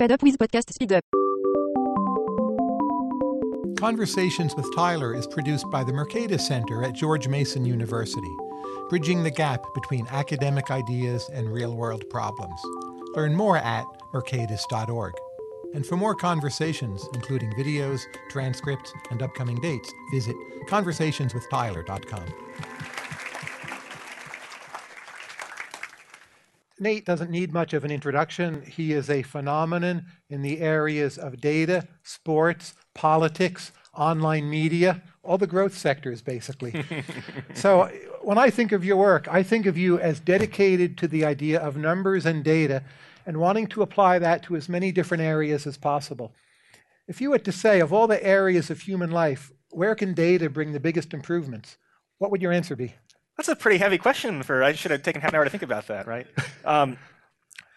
Up with Podcast Speed Up. Conversations with Tyler is produced by the Mercatus Center at George Mason University, bridging the gap between academic ideas and real world problems. Learn more at mercatus.org. And for more conversations, including videos, transcripts, and upcoming dates, visit conversationswithtyler.com. Nate doesn't need much of an introduction. He is a phenomenon in the areas of data, sports, politics, online media, all the growth sectors, basically. so when I think of your work, I think of you as dedicated to the idea of numbers and data and wanting to apply that to as many different areas as possible. If you were to say, of all the areas of human life, where can data bring the biggest improvements? What would your answer be? That's a pretty heavy question for. I should have taken half an hour to think about that, right? um,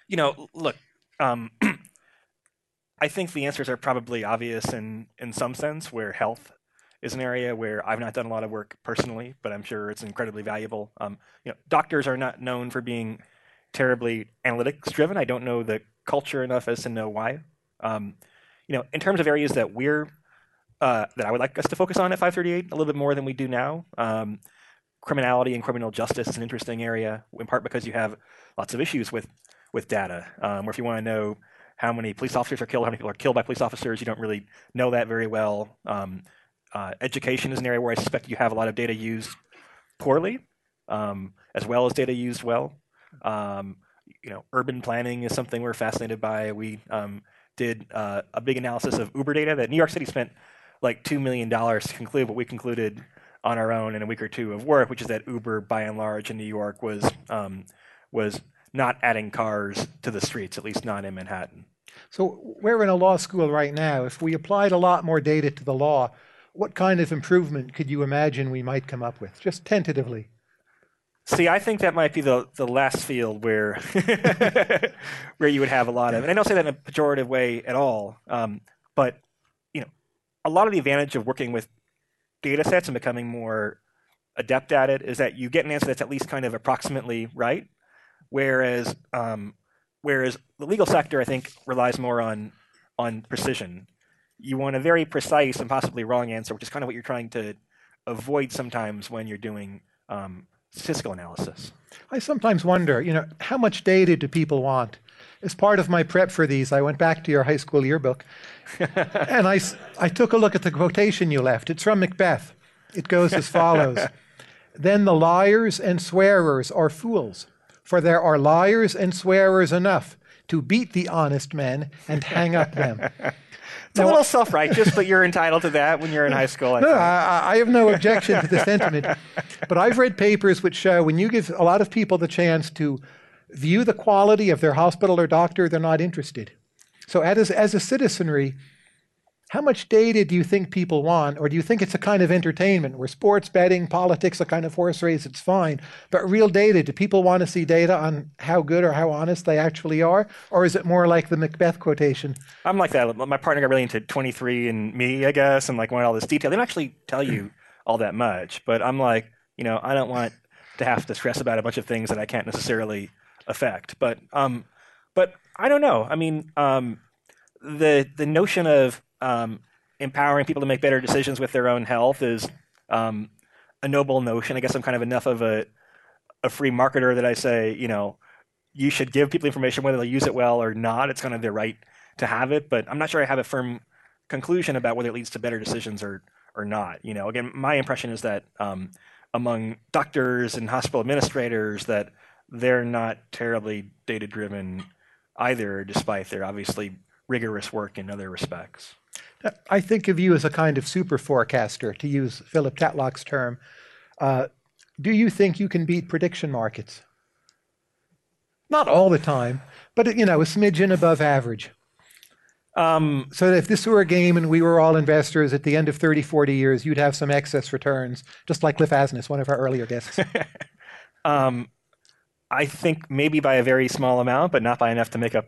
you know, look, um, I think the answers are probably obvious in in some sense. Where health is an area where I've not done a lot of work personally, but I'm sure it's incredibly valuable. Um, you know, doctors are not known for being terribly analytics driven. I don't know the culture enough as to know why. Um, you know, in terms of areas that we're uh, that I would like us to focus on at 538 a little bit more than we do now. Um, criminality and criminal justice is an interesting area, in part because you have lots of issues with with data. Um, where if you want to know how many police officers are killed, how many people are killed by police officers, you don't really know that very well. Um, uh, education is an area where I suspect you have a lot of data used poorly, um, as well as data used well. Um, you know, urban planning is something we're fascinated by. We um, did uh, a big analysis of Uber data that New York City spent like two million dollars to conclude what we concluded on our own in a week or two of work, which is that Uber, by and large, in New York was um, was not adding cars to the streets, at least not in Manhattan. So we're in a law school right now. If we applied a lot more data to the law, what kind of improvement could you imagine we might come up with, just tentatively? See, I think that might be the, the last field where where you would have a lot of, and I don't say that in a pejorative way at all, um, but you know, a lot of the advantage of working with data sets and becoming more adept at it is that you get an answer that's at least kind of approximately right. Whereas um, whereas the legal sector, I think, relies more on on precision. You want a very precise and possibly wrong answer, which is kind of what you're trying to avoid sometimes when you're doing um, statistical analysis. I sometimes wonder, you know, how much data do people want? As part of my prep for these, I went back to your high school yearbook and I, I took a look at the quotation you left. It's from Macbeth. It goes as follows Then the liars and swearers are fools, for there are liars and swearers enough to beat the honest men and hang up them. It's now, a little self righteous, but you're entitled to that when you're in high school. I no, I, I, have no objection to the sentiment. But I've read papers which show when you give a lot of people the chance to view the quality of their hospital or doctor, they're not interested. So, as, as a citizenry, how much data do you think people want? Or do you think it's a kind of entertainment where sports betting, politics, a kind of horse race, it's fine. But real data, do people want to see data on how good or how honest they actually are? Or is it more like the Macbeth quotation? I'm like that. My partner got really into 23andMe, I guess, and like wanted all this detail. They don't actually tell you all that much. But I'm like, you know, I don't want to have to stress about a bunch of things that I can't necessarily affect. But um, but I don't know. I mean, um, the the notion of um, empowering people to make better decisions with their own health is um, a noble notion. I guess I'm kind of enough of a a free marketer that I say, you know, you should give people information whether they'll use it well or not. It's kind of their right to have it, but I'm not sure I have a firm conclusion about whether it leads to better decisions or or not. You know, again, my impression is that um, among doctors and hospital administrators that they're not terribly data driven either, despite their obviously rigorous work in other respects. I think of you as a kind of super forecaster, to use Philip Tetlock's term. Uh, do you think you can beat prediction markets? Not all the time, but you know, a smidgen above average. Um, so if this were a game and we were all investors at the end of 30, 40 years, you'd have some excess returns, just like Cliff Asness, one of our earlier guests. um, I think maybe by a very small amount, but not by enough to make up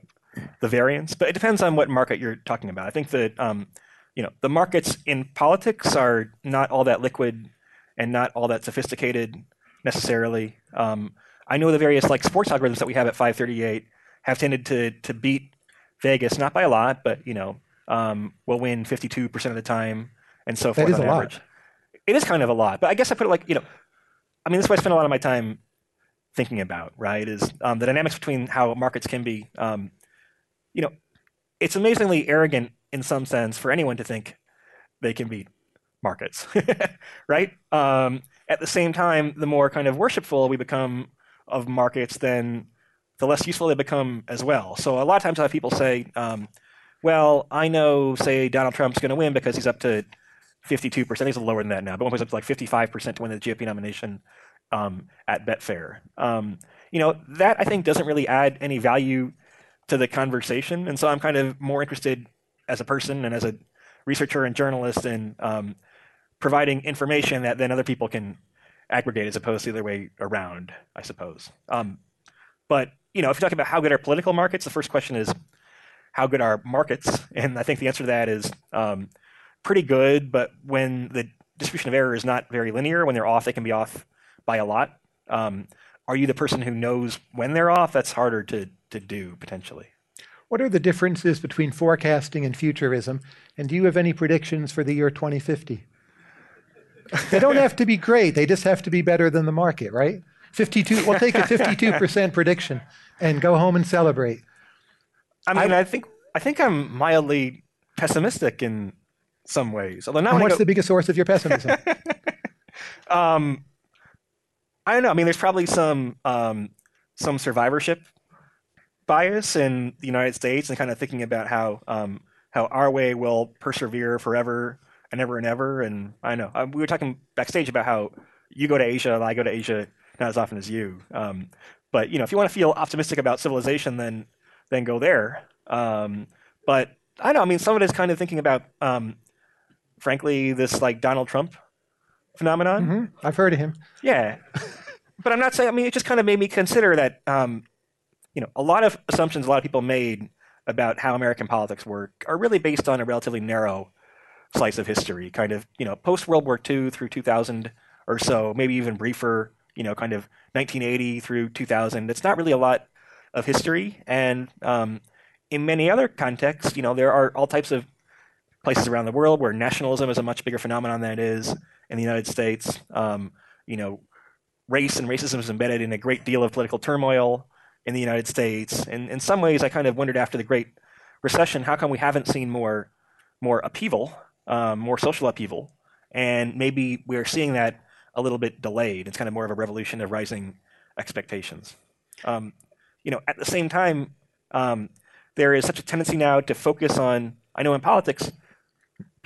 the variance. But it depends on what market you're talking about. I think that um, you know the markets in politics are not all that liquid and not all that sophisticated necessarily. Um, I know the various like sports algorithms that we have at 538 have tended to to beat Vegas, not by a lot, but you know, um, will win 52% of the time and so forth That is on a lot. It is kind of a lot, but I guess I put it like, you know, I mean, this is why I spend a lot of my time thinking about, right? Is um, the dynamics between how markets can be, um, you know, it's amazingly arrogant in some sense for anyone to think they can beat markets, right? Um, at the same time, the more kind of worshipful we become of markets, then the less useful they become as well. So a lot of times I have people say, um, well, I know, say, Donald Trump's going to win because he's up to 52%. He's a little lower than that now, but one was up to like 55% to win the GOP nomination um, at Betfair. Um, you know, that I think doesn't really add any value to the conversation. And so I'm kind of more interested as a person and as a researcher and journalist in um, providing information that then other people can aggregate as opposed to the other way around, I suppose. Um, but, you know, if you're talking about how good are political markets, the first question is how good are markets? And I think the answer to that is um, pretty good, but when the distribution of error is not very linear, when they're off, they can be off by a lot. Um, are you the person who knows when they're off? That's harder to, to do potentially. What are the differences between forecasting and futurism? And do you have any predictions for the year 2050? They don't have to be great. They just have to be better than the market, right? 52, we'll take a 52% prediction and go home and celebrate. I mean, I, think I think I'm mildly pessimistic in some ways. Although not And what's go- the biggest source of your pessimism? um, I don't know. I mean, there's probably some um, some survivorship bias in the United States, and kind of thinking about how um, how our way will persevere forever and ever and ever. And I know uh, we were talking backstage about how you go to Asia, and I go to Asia not as often as you. Um, but you know, if you want to feel optimistic about civilization, then then go there. Um, but I know. I mean, some of it is kind of thinking about, um, frankly, this like Donald Trump phenomenon. hmm I've heard of him. Yeah, but I'm not saying. I mean, it just kind of made me consider that. Um, you know, a lot of assumptions a lot of people made about how American politics work are really based on a relatively narrow slice of history, kind of you know post World War II through 2000 or so, maybe even briefer. You know, kind of 1980 through 2000. It's not really a lot of history, and um, in many other contexts, you know, there are all types of places around the world where nationalism is a much bigger phenomenon than it is in the United States. Um, you know, race and racism is embedded in a great deal of political turmoil in the United States. And in some ways, I kind of wondered after the Great Recession, how come we haven't seen more more upheaval, um, more social upheaval, and maybe we're seeing that a little bit delayed. It's kind of more of a revolution of rising expectations. Um, you know, at the same time, um, there is such a tendency now to focus on. I know in politics,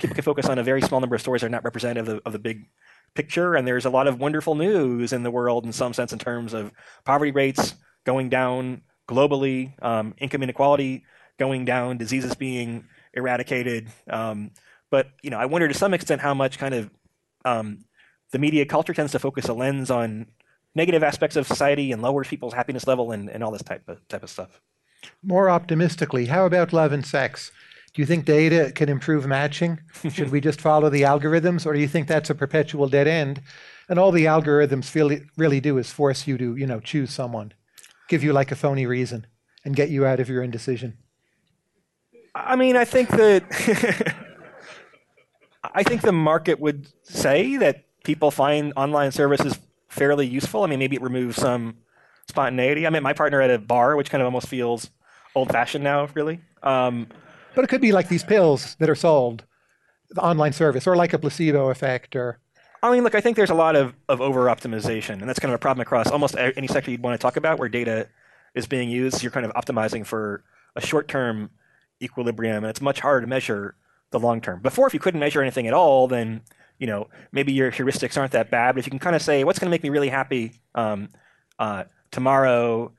can focus on a very small number of stories that are not representative of, of the big picture, and there's a lot of wonderful news in the world in some sense in terms of poverty rates going down globally, um, income inequality going down, diseases being eradicated. Um, but you know, I wonder to some extent how much kind of um, the media culture tends to focus a lens on negative aspects of society and lowers people's happiness level and, and all this type of type of stuff. More optimistically, how about love and sex? Do you think data can improve matching? Should we just follow the algorithms, or do you think that's a perpetual dead end? And all the algorithms feel, really do is force you to, you know, choose someone, give you like a phony reason, and get you out of your indecision. I mean, I think that I think the market would say that people find online services fairly useful. I mean, maybe it removes some spontaneity. I met my partner at a bar, which kind of almost feels old-fashioned now, really. Um, But it could be like these pills that are sold, the online service, or like a placebo effect, or I mean, look, I think there's a lot of, of over optimization, and that's kind of a problem across almost any sector you'd want to talk about where data is being used. You're kind of optimizing for a short term equilibrium, and it's much harder to measure the long term. Before, if you couldn't measure anything at all, then you know maybe your heuristics aren't that bad. But if you can kind of say what's going to make me really happy um, uh, tomorrow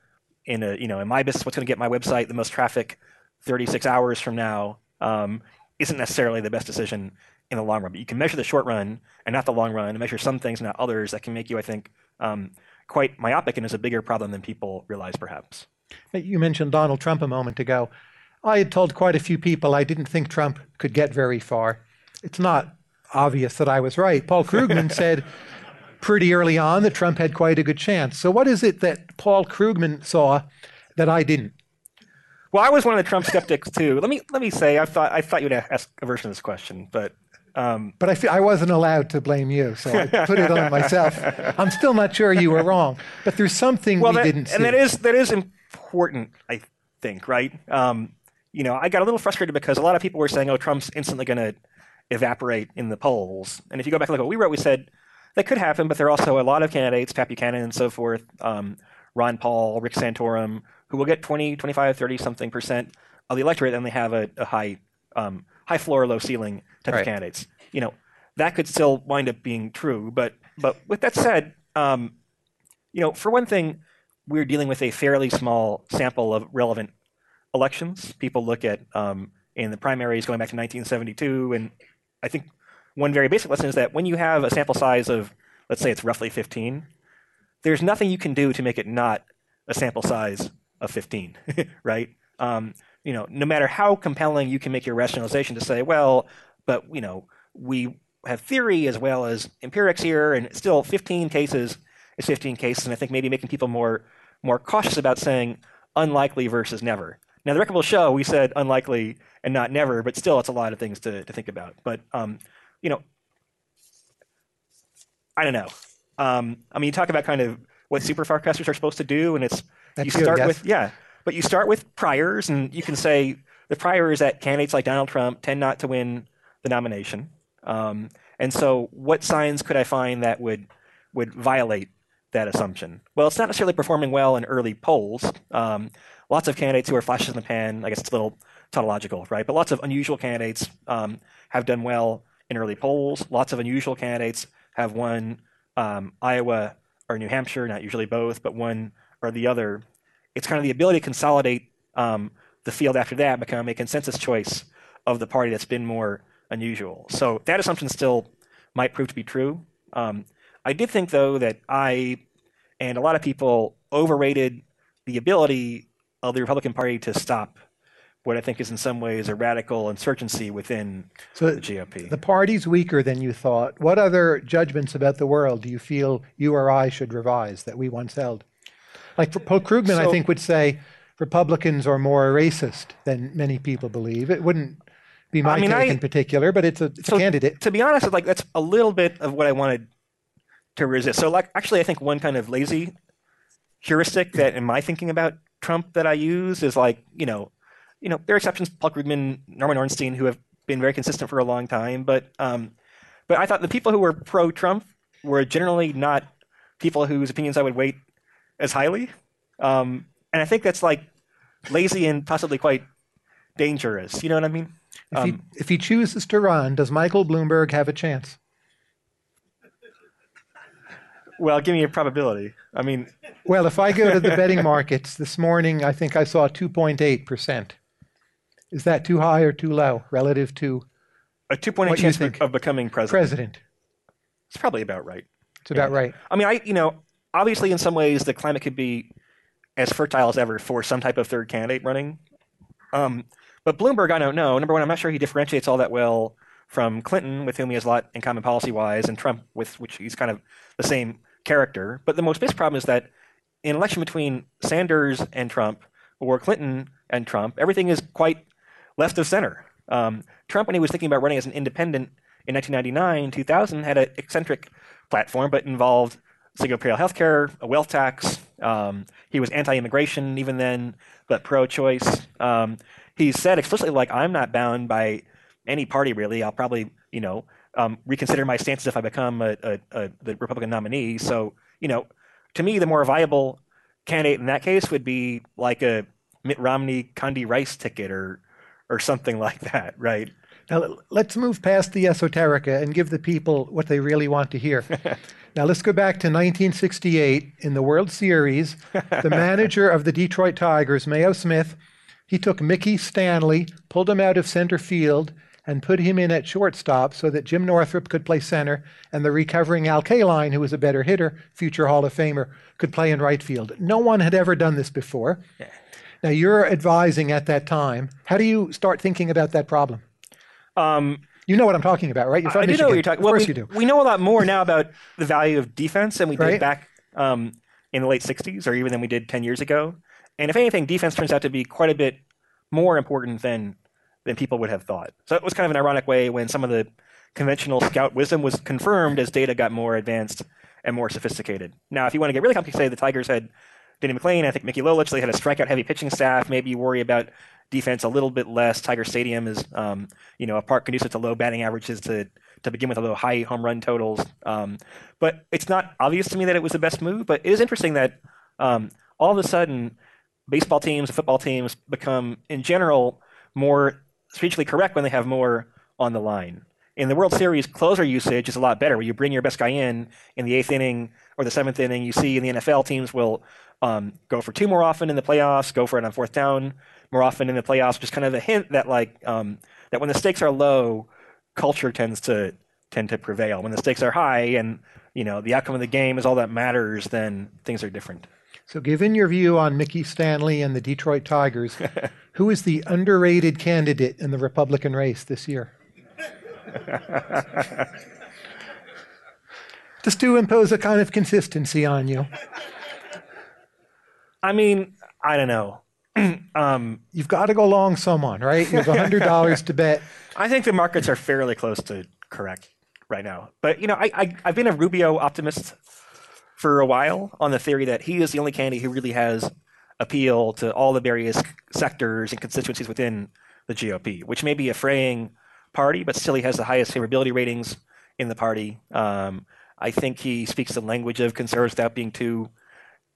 in a you know in my business, what's going to get my website the most traffic 36 hours from now um, isn't necessarily the best decision in the long run. But you can measure the short run and not the long run, and measure some things, and not others, that can make you, I think, um, quite myopic and is a bigger problem than people realize, perhaps. You mentioned Donald Trump a moment ago. I had told quite a few people I didn't think Trump could get very far. It's not obvious that I was right. Paul Krugman said pretty early on that Trump had quite a good chance. So, what is it that Paul Krugman saw that I didn't? Well, I was one of the Trump skeptics too. Let me let me say, I thought I thought you'd ask a version of this question, but um, But I, feel, I wasn't allowed to blame you, so I put it on myself. I'm still not sure you were wrong, but there's something well, we that, didn't see. and that is that is important, I think, right? Um, you know, I got a little frustrated because a lot of people were saying, "Oh, Trump's instantly going to evaporate in the polls," and if you go back and look at what we wrote, we said that could happen, but there are also a lot of candidates, Pat Buchanan and so forth, um, Ron Paul, Rick Santorum, who will get 20, 25, 30 something percent of the electorate, and they have a, a high um, high floor, low ceiling type Right. of candidates. You know, that could still wind up being true. But but with that said, um, you know, for one thing, we're dealing with a fairly small sample of relevant elections. People look at um, in the primaries going back to 1972, and I think one very basic lesson is that when you have a sample size of, let's say it's roughly 15, there's nothing you can do to make it not a sample size of 15, right? Um, you know, no matter how compelling you can make your rationalization to say, well, but you know, we have theory as well as empirics here, and still 15 cases is 15 cases, and I think maybe making people more more cautious about saying unlikely versus never. Now, the record will show we said unlikely and not never, but still, it's a lot of things to, to think about. But um, you know, I don't know. Um, I mean, you talk about kind of what super forecasters are supposed to do, and it's That's you start with yeah, but you start with priors, and you can say the prior is that candidates like Donald Trump tend not to win the nomination. Um, and so, what signs could I find that would would violate that assumption? Well, it's not necessarily performing well in early polls. Um, lots of candidates who are flashes in the pan. I guess it's a little tautological, right? But lots of unusual candidates um, have done well in early polls. Lots of unusual candidates have won um, Iowa or New Hampshire, not usually both, but one or the other. It's kind of the ability to consolidate um, the field after that, become a consensus choice of the party that's been more unusual. So that assumption still might prove to be true. Um, I did think, though, that I and a lot of people overrated the ability of the Republican Party to stop what I think is in some ways a radical insurgency within so the GOP. the party's weaker than you thought. What other judgments about the world do you feel you or I should revise that we once held? Like Paul Krugman, I think would say Republicans are more racist than many people believe. It wouldn't be my mean, take I- in particular, but it's a, it's So- a candidate. to be honest, like that's a little bit of what I wanted to resist. So, like, actually, I think one kind of lazy heuristic that in my thinking about Trump that I use is like, you know, you know, there are exceptions, Paul Krugman, Norman Ornstein, who have been very consistent for a long time, but um, but I thought the people who were pro-Trump were generally not people whose opinions I would weight as highly, um, and I think that's like lazy and possibly quite dangerous. You know what I mean? If, he, Um, if he chooses to run, does Michael Bloomberg have a chance? well, give me a probability. I mean, Well, if I go to the betting markets this morning, I think I saw 2.8%. Is that too high or too low relative to a two point eight What chance think? of becoming president. president? It's probably about right. It's about Yeah. right. I mean, I you know, obviously in some ways the climate could be as fertile as ever for some type of third candidate running. Um, but Bloomberg, I don't know. Number one, I'm not sure he differentiates all that well from Clinton, with whom he has a lot in common policy wise, and Trump, with which he's kind of the same character. But the most basic problem is that in an election between Sanders and Trump or Clinton and Trump, everything is quite left of center. Um, Trump, when he was thinking about running as an independent in 1999, 2000, had an eccentric platform, but involved single payer health care, a wealth tax. Um, he was anti immigration even then, but pro choice. Um, he said explicitly, like, I'm not bound by any party really. I'll probably, you know, um, reconsider my stances if I become a, a, a, the Republican nominee. So, you know, to me, the more viable candidate in that case would be like a Mitt Romney Condi Rice ticket or or something like that, right? Now, let's move past the esoterica and give the people what they really want to hear. now, let's go back to 1968 in the World Series. The manager of the Detroit Tigers, Mayo Smith, he took Mickey Stanley, pulled him out of center field, and put him in at shortstop so that Jim Northrup could play center and the recovering Al Kaline, who was a better hitter, future Hall of Famer, could play in right field. No one had ever done this before. Now, you're advising at that time. How do you start thinking about that problem? Um, You know what I'm talking about, right? You're from I do Michigan. know what you're talking. Of Well, course we, you do. We know a lot more now about the value of defense than we Right. did back um, in the late '60s, or even than we did 10 years ago. And if anything, defense turns out to be quite a bit more important than than people would have thought. So it was kind of an ironic way when some of the conventional scout wisdom was confirmed as data got more advanced and more sophisticated. Now, if you want to get really complicated, say the Tigers had Danny McLain, I think Mickey Lolich, they had a strikeout heavy pitching staff. Maybe you worry about defense a little bit less. Tiger Stadium is, um, you know, a park conducive to low batting averages to to begin with, although high home run totals. Um, but it's not obvious to me that it was the best move. But it is interesting that um, all of a sudden, baseball teams, football teams become, in general, more strategically correct when they have more on the line. In the World Series, closer usage is a lot better. Where you bring your best guy in in the eighth inning or the seventh inning, you see in the NFL teams will um, go for two more often in the playoffs, go for it on fourth down more often in the playoffs. Just kind of a hint that like um, that when the stakes are low, culture tends to tend to prevail. When the stakes are high and you know the outcome of the game is all that matters, then things are different. So, given your view on Mickey Stanley and the Detroit Tigers, who is the underrated candidate in the Republican race this year? Just to impose a kind of consistency on you. I mean, I don't know. um, You've got to go long someone, right? You have $100 to bet. I think the markets are fairly close to correct right now. But you know, I, I I've been a Rubio optimist for a while on the theory that he is the only candidate who really has appeal to all the various sectors and constituencies within the GOP, which may be a fraying party, but still he has the highest favorability ratings in the party. Um, I think he speaks the language of conservatives without being too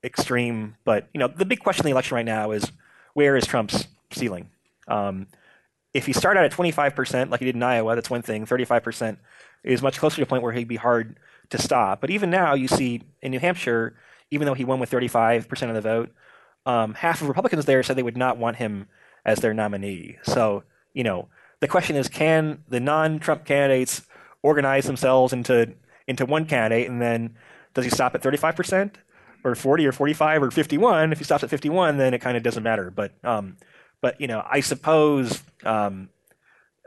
extreme. But you know, the big question in the election right now is where is Trump's ceiling? Um, if he start out at 25%, like he did in Iowa, that's one thing. 35% is much closer to a point where he'd be hard to stop. But even now, you see in New Hampshire, even though he won with 35% of the vote, um, half of Republicans there said they would not want him as their nominee. So, you know, the question is can the non Trump candidates organize themselves into, into one candidate, and then does he stop at 35%? Or 40 or 45 or 51. If he stops at 51, then it kind of doesn't matter. But um, but you know, I suppose um,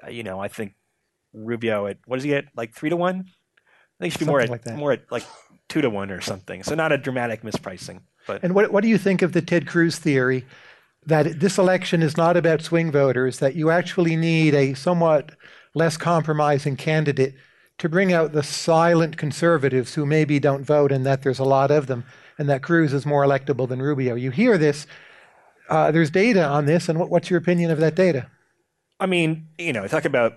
you know, I think Rubio at what does he get? Like three to one? I think he should be more Something at like that. more at like two to one or something. So not a dramatic mispricing. But And what, what do you think of the Ted Cruz theory that this election is not about swing voters, that you actually need a somewhat less compromising candidate to bring out the silent conservatives who maybe don't vote and that there's a lot of them, and that Cruz is more electable than Rubio? You hear this. Uh, there's data on this, and what, what's your opinion of that data? I mean, you know, talk about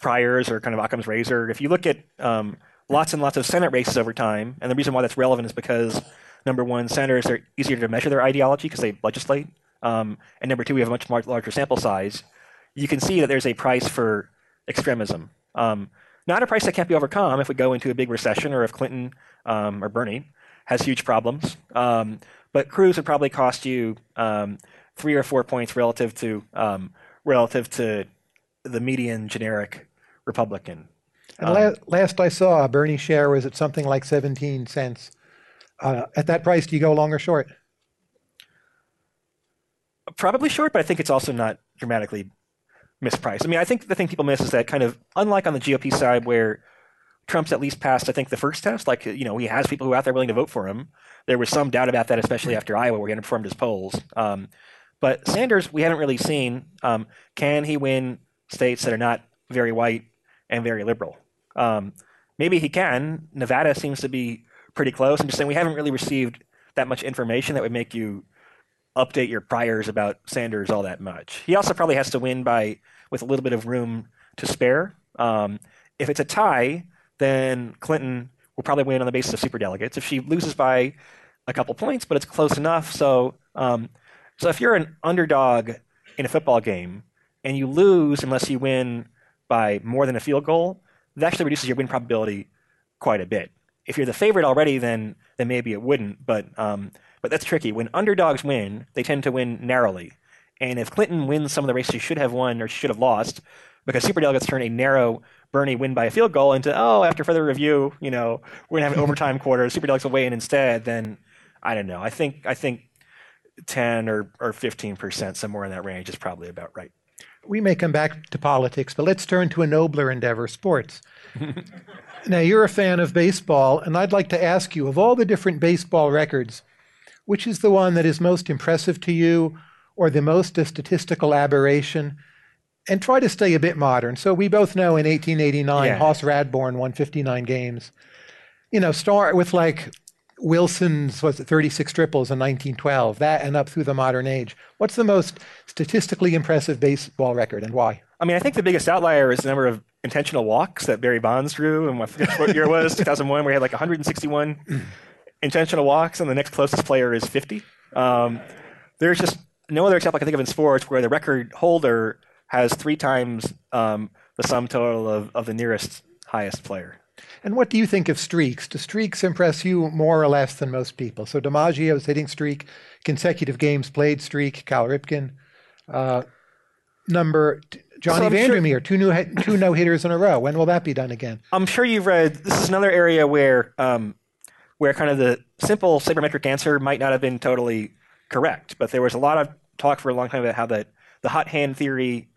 priors or kind of Occam's razor. If you look at um, lots and lots of Senate races over time, and the reason why that's relevant is because number one, senators are easier to measure their ideology because they legislate, um, and number two, we have a much more, larger sample size. You can see that there's a price for extremism. Um, not a price that can't be overcome if we go into a big recession or if Clinton um, or Bernie has huge problems. Um, but Cruz would probably cost you um, three or four points relative to um, relative to the median generic Republican. And la- last I saw, Bernie share was at something like 17 cents. Uh, at that price, do you go long or short? Probably short, but I think it's also not dramatically mispriced. I mean, I think the thing people miss is that kind of unlike on the GOP side where Trump's at least passed, I think, the first test. Like, you know, he has people who are out there willing to vote for him. There was some doubt about that, especially after Iowa, where he underperformed his polls. Um, but Sanders, we haven't really seen. Um, can he win states that are not very white and very liberal? Um, maybe he can. Nevada seems to be pretty close. I'm just saying we haven't really received that much information that would make you update your priors about Sanders all that much. He also probably has to win by with a little bit of room to spare. Um, if it's a tie, then Clinton will probably win on the basis of superdelegates. If she loses by a couple points, but it's close enough, so um, so if you're an underdog in a football game and you lose unless you win by more than a field goal, that actually reduces your win probability quite a bit. If you're the favorite already, then then maybe it wouldn't. But um, but that's tricky. When underdogs win, they tend to win narrowly. And if Clinton wins some of the races she should have won or she should have lost, because superdelegates turn a narrow Bernie win by a field goal into oh after further review, you know we're gonna have an overtime quarter. Superdelegates will weigh in instead. Then I don't know. I think I think ten or or fifteen percent somewhere in that range is probably about right. We may come back to politics, but let's turn to a nobler endeavor sports. now, you're a fan of baseball, and I'd like to ask you of all the different baseball records, which is the one that is most impressive to you or the most a statistical aberration? And try to stay a bit modern. So we both know in 1889, Yeah. Hoss Radbourn won 59 games. You know, start with like Wilson's was it 36 triples in 1912, that and up through the modern age. What's the most statistically impressive baseball record and why? I mean, I think the biggest outlier is the number of intentional walks that Barry Bonds drew, and what, what year was 2001, where he had like 161 intentional walks, and the next closest player is 50. Um, there's just no other example I can think of in sports where the record holder has three times um, the sum total of, of the nearest highest player. And what do you think of streaks? Do streaks impress you more or less than most people? So DiMaggio's hitting streak, consecutive games played streak, Cal Ripken. Uh, number Johnny So I'm sure- Vander Meer, two new two no hitters in a row. When will that be done again? I'm sure you've read. This is another area where um, where kind of the simple sabermetric answer might not have been totally correct, but there was a lot of talk for a long time about how the the hot hand theory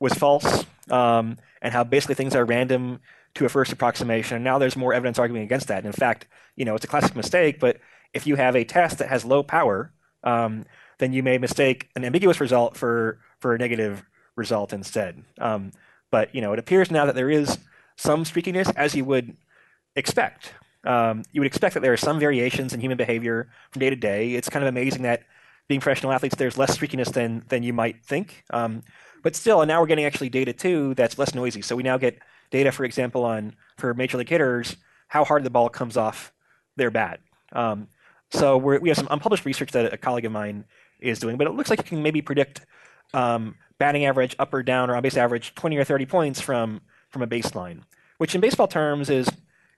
was false, um, and how basically things are random to a first approximation. Now there's more evidence arguing against that. And in fact, you know, it's a classic mistake. But if you have a test that has low power, um, then you may mistake an ambiguous result for for a negative result instead. Um, but you know, it appears now that there is some streakiness, as you would expect. Um, you would expect that there are some variations in human behavior from day to day. It's kind of amazing that being professional athletes, there's less streakiness than than you might think. Um, but still, and now we're getting actually data too that's less noisy. So we now get data, for example, on for major league hitters how hard the ball comes off their bat. Um, so we have some unpublished research that a colleague of mine is doing, but it looks like you can maybe predict um, batting average up or down or on base average 20 or 30 points from from a baseline, which in baseball terms is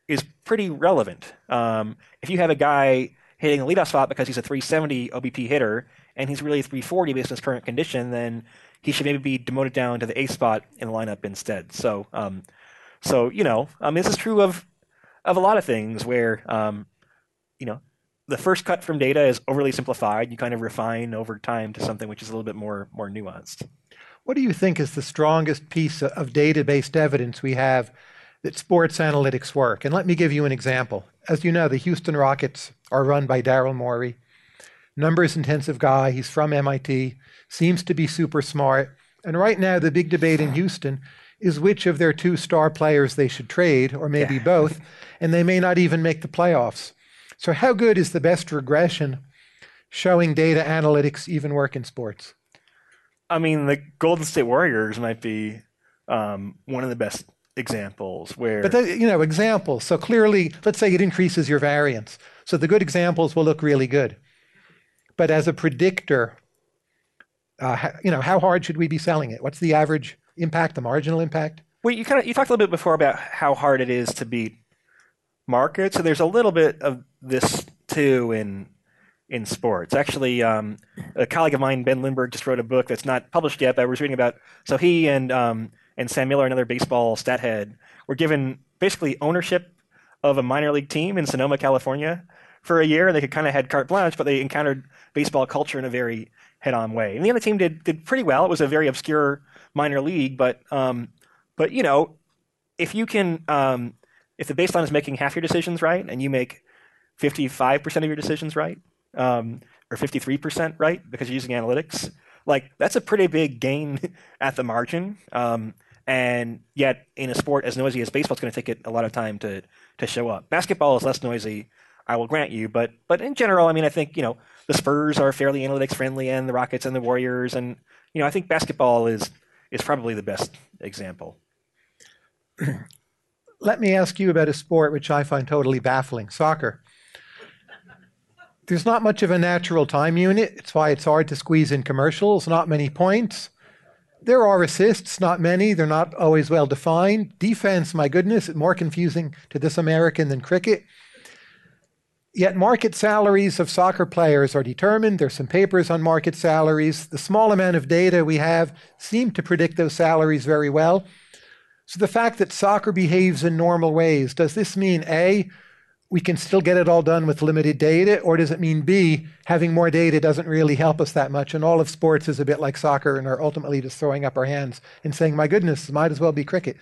is pretty relevant. Um, if you have a guy hitting a leadoff spot because he's a 370 OBP hitter and he's really 340 based on his current condition, then he should maybe be demoted down to the A spot in the lineup instead. So, um, so you know, um, this is true of of a lot of things where um, you know the first cut from data is overly simplified. You kind of refine over time to something which is a little bit more more nuanced. What do you think is the strongest piece of data-based evidence we have that sports analytics work? And let me give you an example. As you know, the Houston Rockets are run by Daryl Morey, numbers intensive guy. He's from MIT, seems to be super smart. And right now, the big debate in Houston is which of their two star players they should trade, or maybe Yeah. both, and they may not even make the playoffs. So, how good is the best regression showing data analytics even work in sports? I mean, the Golden State Warriors might be um, one of the best examples where. But the, you know, examples. So clearly, let's say it increases your variance. So the good examples will look really good. But as a predictor, uh, you know, how hard should we be selling it? What's the average impact, the marginal impact? Well, you kind of you talked a little bit before about how hard it is to beat markets. So there's a little bit of this too in in sports. Actually, um, a colleague of mine, Ben Lindbergh, just wrote a book that's not published yet, but I was reading about. So he and um, and Sam Miller, another baseball stat head, were given basically ownership of a minor league team in Sonoma, California, for a year. And they could kind of had carte blanche, but they encountered baseball culture in a very head-on way. And the other team did did pretty well. It was a very obscure minor league, but um, but you know, if you can, um, if the baseline is making half your decisions right, and you make fifty-five percent of your decisions right, um, or fifty-three percent right because you're using analytics, like that's a pretty big gain at the margin. Um, and yet, in a sport as noisy as baseball, it's going to take it a lot of time to to show up. Basketball is less noisy, I will grant you, but but in general, I mean, I think you know the Spurs are fairly analytics friendly, and the Rockets and the Warriors, and you know, I think basketball is is probably the best example. Let me ask you about a sport which I find totally baffling soccer. There's not much of a natural time unit. It's why it's hard to squeeze in commercials, not many points. There are assists, not many. They're not always well defined. Defense, my goodness, more confusing to this American than cricket. Yet market salaries of soccer players are determined. There's some papers on market salaries. The small amount of data we have seem to predict those salaries very well. So the fact that soccer behaves in normal ways, does this mean A, we can still get it all done with limited data, or does it mean B, having more data doesn't really help us that much, and all of sports is a bit like soccer and are ultimately just throwing up our hands and saying, my goodness, might as well be cricket.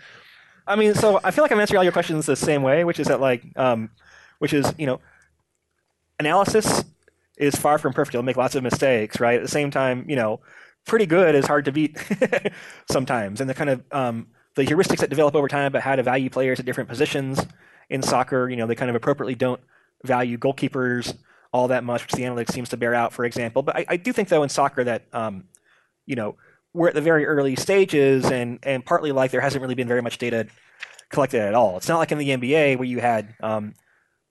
I mean, so I feel like I'm answering all your questions the same way, which is that like, um, which is you know, analysis is far from perfect. It'll make lots of mistakes, right? At the same time, you know, pretty good is hard to beat sometimes. And the kind of um, the heuristics that develop over time about how to value players at different positions in soccer, you know, they kind of appropriately don't value goalkeepers all that much, which the analytics seems to bear out, for example. But I, I do think, though, in soccer that, um, you know, we're at the very early stages, and and partly like there hasn't really been very much data collected at all. It's not like in the NBA where you had um,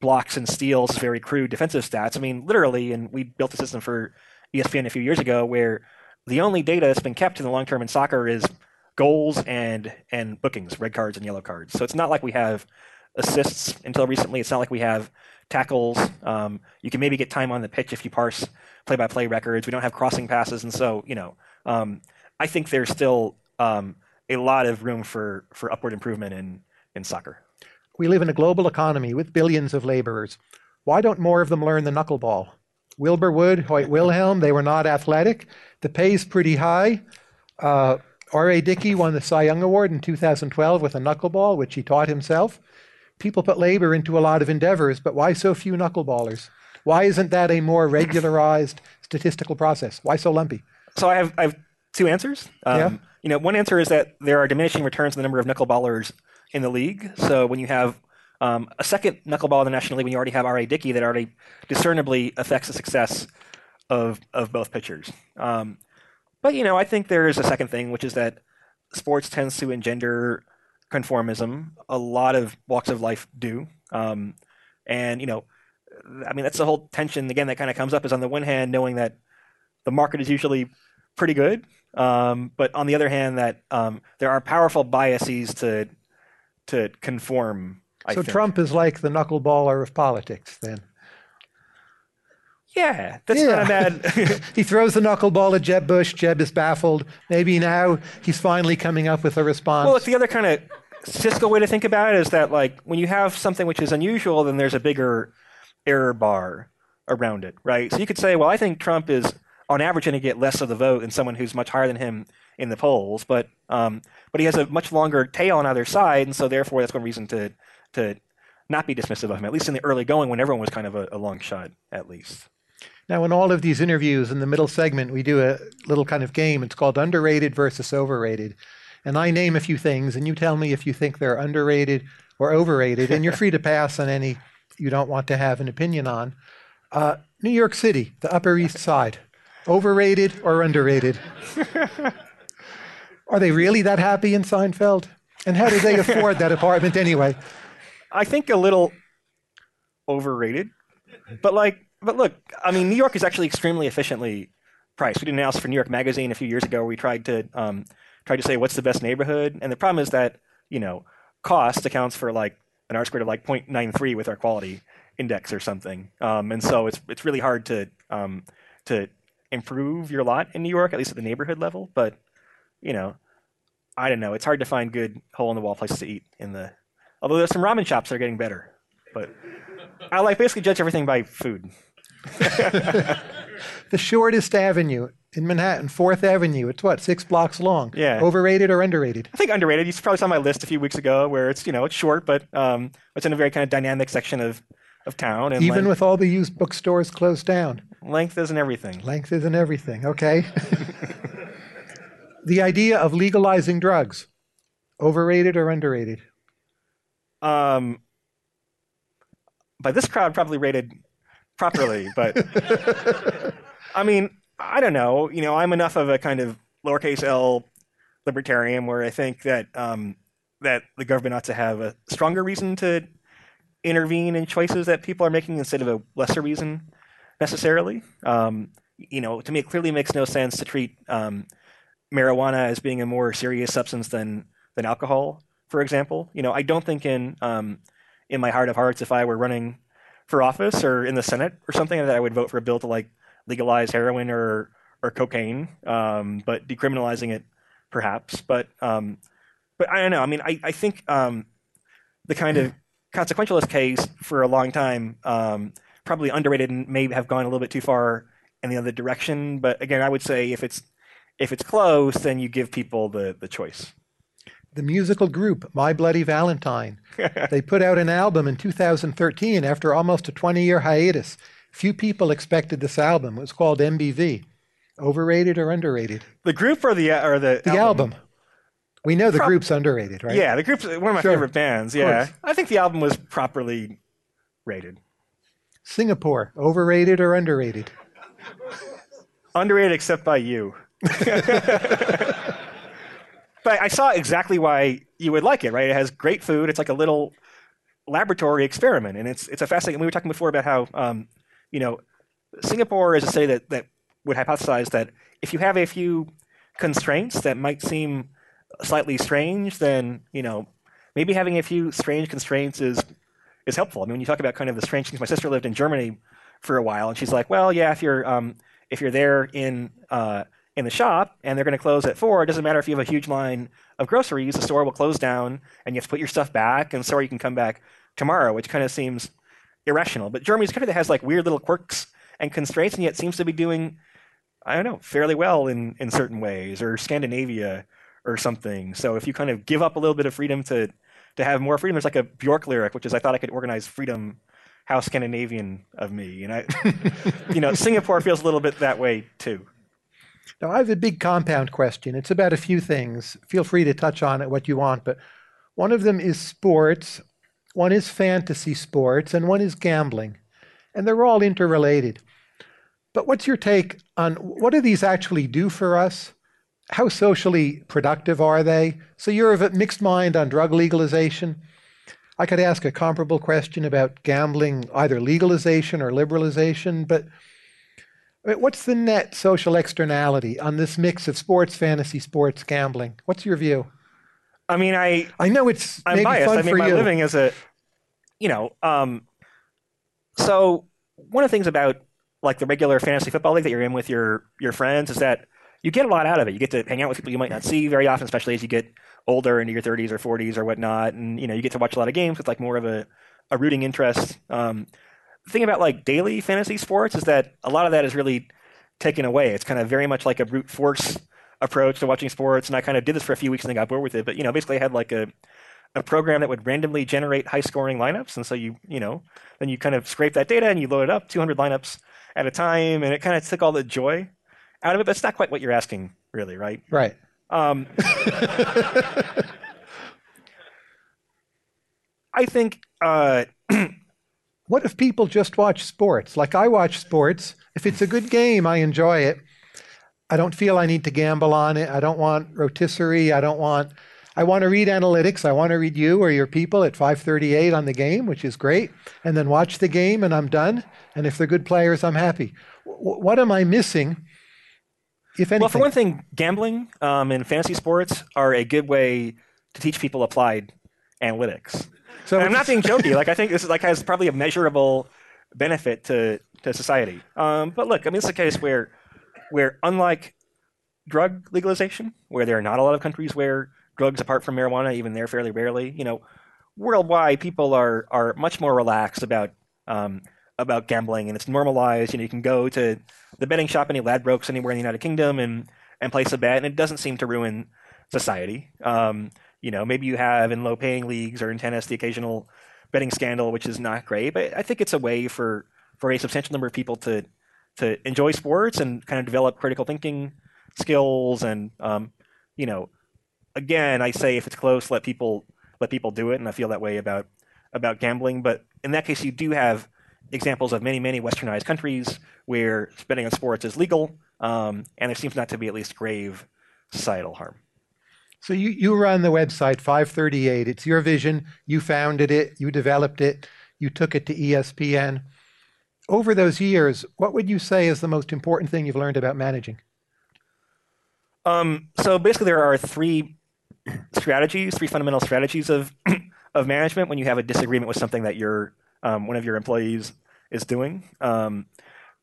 blocks and steals, very crude defensive stats. I mean, literally, and we built a system for ESPN a few years ago where the only data that's been kept in the long term in soccer is goals and and bookings, red cards and yellow cards. So it's not like we have assists until recently. It's not like we have tackles. Um, you can maybe get time on the pitch if you parse play-by-play records. We don't have crossing passes, and so you know, um, I think there's still um, a lot of room for for upward improvement in in soccer. We live in a global economy with billions of laborers. Why don't more of them learn the knuckleball? Wilbur Wood, Hoyt Wilhelm, they were not athletic. The pay's pretty high. Uh, R.A. Dickey won the Cy Young Award in 2012 with a knuckleball, which he taught himself. People put labor into a lot of endeavors, but why so few knuckleballers? Why isn't that a more regularized statistical process? Why so lumpy? So I have, I have two answers. Um, Yeah. You know, one answer is that there are diminishing returns in the number of knuckleballers in the league. So when you have um, a second knuckleball in the National League, when you already have R.A. Dickey, that already discernibly affects the success of of both pitchers. Um, but you know, I think there is a second thing, which is that sports tends to engender conformism. A lot of walks of life do, um, and you know, I mean, that's the whole tension again that kind of comes up. Is on the one hand, knowing that the market is usually pretty good, um, but on the other hand, that um, there are powerful biases to to conform. I so think. Trump is like the knuckleballer of politics, then. yeah, that's Yeah. not a bad. He throws the knuckleball at Jeb Bush. Jeb is baffled. Maybe now he's finally coming up with a response. Well, look, the other kind of Cisco way to think about it is that, like, when you have something which is unusual, then there's a bigger error bar around it, right? So you could say, well, I think Trump is, on average, going to get less of the vote than someone who's much higher than him in the polls, but um, but he has a much longer tail on either side, and so therefore that's one reason to to not be dismissive of him, at least in the early going when everyone was kind of a, a long shot, at least. Now, in all of these interviews, in the middle segment, we do a little kind of game. It's called underrated versus overrated. And I name a few things, and you tell me if you think they're underrated or overrated. And you're free to pass on any you don't want to have an opinion on. Uh, New York City, the Upper East Side, overrated or underrated? Are they really that happy in Seinfeld? And how do they afford that apartment anyway? I think a little overrated, but like, but look, I mean, New York is actually extremely efficiently priced. We did an analysis for New York Magazine a few years ago where we tried to um, tried to say what's the best neighborhood, and the problem is that you know cost accounts for like an R squared of like 0.93 with our quality index or something, um, and so it's it's really hard to um, to improve your lot in New York, at least at the neighborhood level. But you know, I don't know. It's hard to find good hole in the wall places to eat in the. Although there's some ramen shops that are getting better, but I like basically judge everything by food. The shortest avenue in Manhattan, Fourth Avenue, it's what, six blocks long? Yeah. Overrated or underrated? I think underrated. You probably saw my list a few weeks ago, where it's you know it's short, but um, it's in a very kind of dynamic section of of town, and Even length, with all the used bookstores closed down. length isn't everything. Length isn't everything, okay? the idea of legalizing drugs, overrated or underrated? Um, by this crowd, probably rated properly, but I mean, I don't know. You know, I'm enough of a kind of lowercase l libertarian where I think that um, that the government ought to have a stronger reason to intervene in choices that people are making instead of a lesser reason necessarily. Um, you know, to me, it clearly makes no sense to treat um, marijuana as being a more serious substance than than alcohol, for example. You know, I don't think in um, in my heart of hearts, if I were running for office or in the Senate or something, that I would vote for a bill to like legalize heroin or or cocaine, um, but decriminalizing it perhaps. But um, but I don't know. I mean, I I think um, the kind of consequentialist case for a long time um, probably underrated and may have gone a little bit too far in the other direction. But again, I would say if it's if it's close, then you give people the the choice. The musical group, My Bloody Valentine. they put out an album in 2013 after almost a 20 year hiatus. Few people expected this album. It was called MBV. Overrated or underrated? The group or the or the The album. We know the Pro- group's underrated, right? Yeah, the group's one of my Sure. favorite bands. Yeah. I think the album was properly rated. Singapore, overrated or underrated? Underrated except by you. But I saw exactly why you would like it, right? It has great food. It's like a little laboratory experiment, and it's it's a fascinating. We were talking before about how um, you know Singapore is a city that that would hypothesize that if you have a few constraints that might seem slightly strange, then you know maybe having a few strange constraints is is helpful. I mean, when you talk about kind of the strange things, my sister lived in Germany for a while, and she's like, well, yeah, if you're um, if you're there in uh, in the shop and they're going to close at four, it doesn't matter if you have a huge line of groceries, the store will close down, and you have to put your stuff back, and sorry, you can come back tomorrow, which kind of seems irrational. But Germany's a country that has like weird little quirks and constraints, and yet seems to be doing, I don't know, fairly well in in certain ways, or Scandinavia or something. So if you kind of give up a little bit of freedom to to have more freedom, there's like a Björk lyric, which is I thought I could organize freedom. How Scandinavian of me, and I, you know, Singapore feels a little bit that way too. Now, I have a big compound question. It's about a few things. Feel free to touch on it what you want, but one of them is sports, one is fantasy sports, and one is gambling. And they're all interrelated. But what's your take on what do these actually do for us? How socially productive are they? So you're of a mixed mind on drug legalization. I could ask a comparable question about gambling, either legalization or liberalization, but I mean, What's the net social externality on this mix of sports, fantasy sports, gambling? What's your view? I mean, I I know it's I'm biased. I make for my you. living as a, you know, um, so one of the things about like the regular fantasy football league that you're in with your your friends is that you get a lot out of it. You get to hang out with people you might not see very often, especially as you get older into your 30s or 40s or whatnot, and you know you get to watch a lot of games with like more of a a rooting interest. Um, the thing about like daily fantasy sports is that a lot of that is really taken away. It's kind of very much like a brute force approach to watching sports, and I kind of did this for a few weeks and then got bored with it. But you know, basically, I had like a a program that would randomly generate high scoring lineups, and so you you know then you kind of scrape that data and you load it up 200 lineups at a time, and it kind of took all the joy out of it. But it's not quite what you're asking, really, right? Right. Um, I think uh, What if people just watch sports? Like I watch sports. If it's a good game, I enjoy it. I don't feel I need to gamble on it. I don't want rotisserie. I don't want. I want to read analytics. I want to read you or your people at 538 on the game, which is great, and then watch the game, and I'm done. And if they're good players, I'm happy. W- what am I missing? If anything, Well, for one thing, gambling um, and fantasy sports are a good way to teach people applied analytics. So I'm not being jokey. Like I think this is like has probably a measurable benefit to to society. Um, but look, I mean, it's a case where where unlike drug legalization, where there are not a lot of countries where drugs apart from marijuana, even there fairly rarely, you know, worldwide people are are much more relaxed about um, about gambling, and it's normalized. You know, you can go to the betting shop, any Ladbrokes anywhere in the United Kingdom, and and place a bet, and it doesn't seem to ruin society. Um, you know, maybe you have in low paying leagues or in tennis the occasional betting scandal, which is not great, but I think it's a way for for a substantial number of people to to enjoy sports and kind of develop critical thinking skills and um, you know again i say if it's close let people let people do it and i feel that way about about gambling but in that case you do have examples of many many westernized countries where betting on sports is legal um, and there seems not to be at least grave societal harm So you, you run the website 538. It's your vision. You founded it. You developed it. You took it to ESPN. Over those years, what would you say is the most important thing you've learned about managing? Um, so basically, there are three strategies, three fundamental strategies of of management when you have a disagreement with something that your um, one of your employees is doing. Um,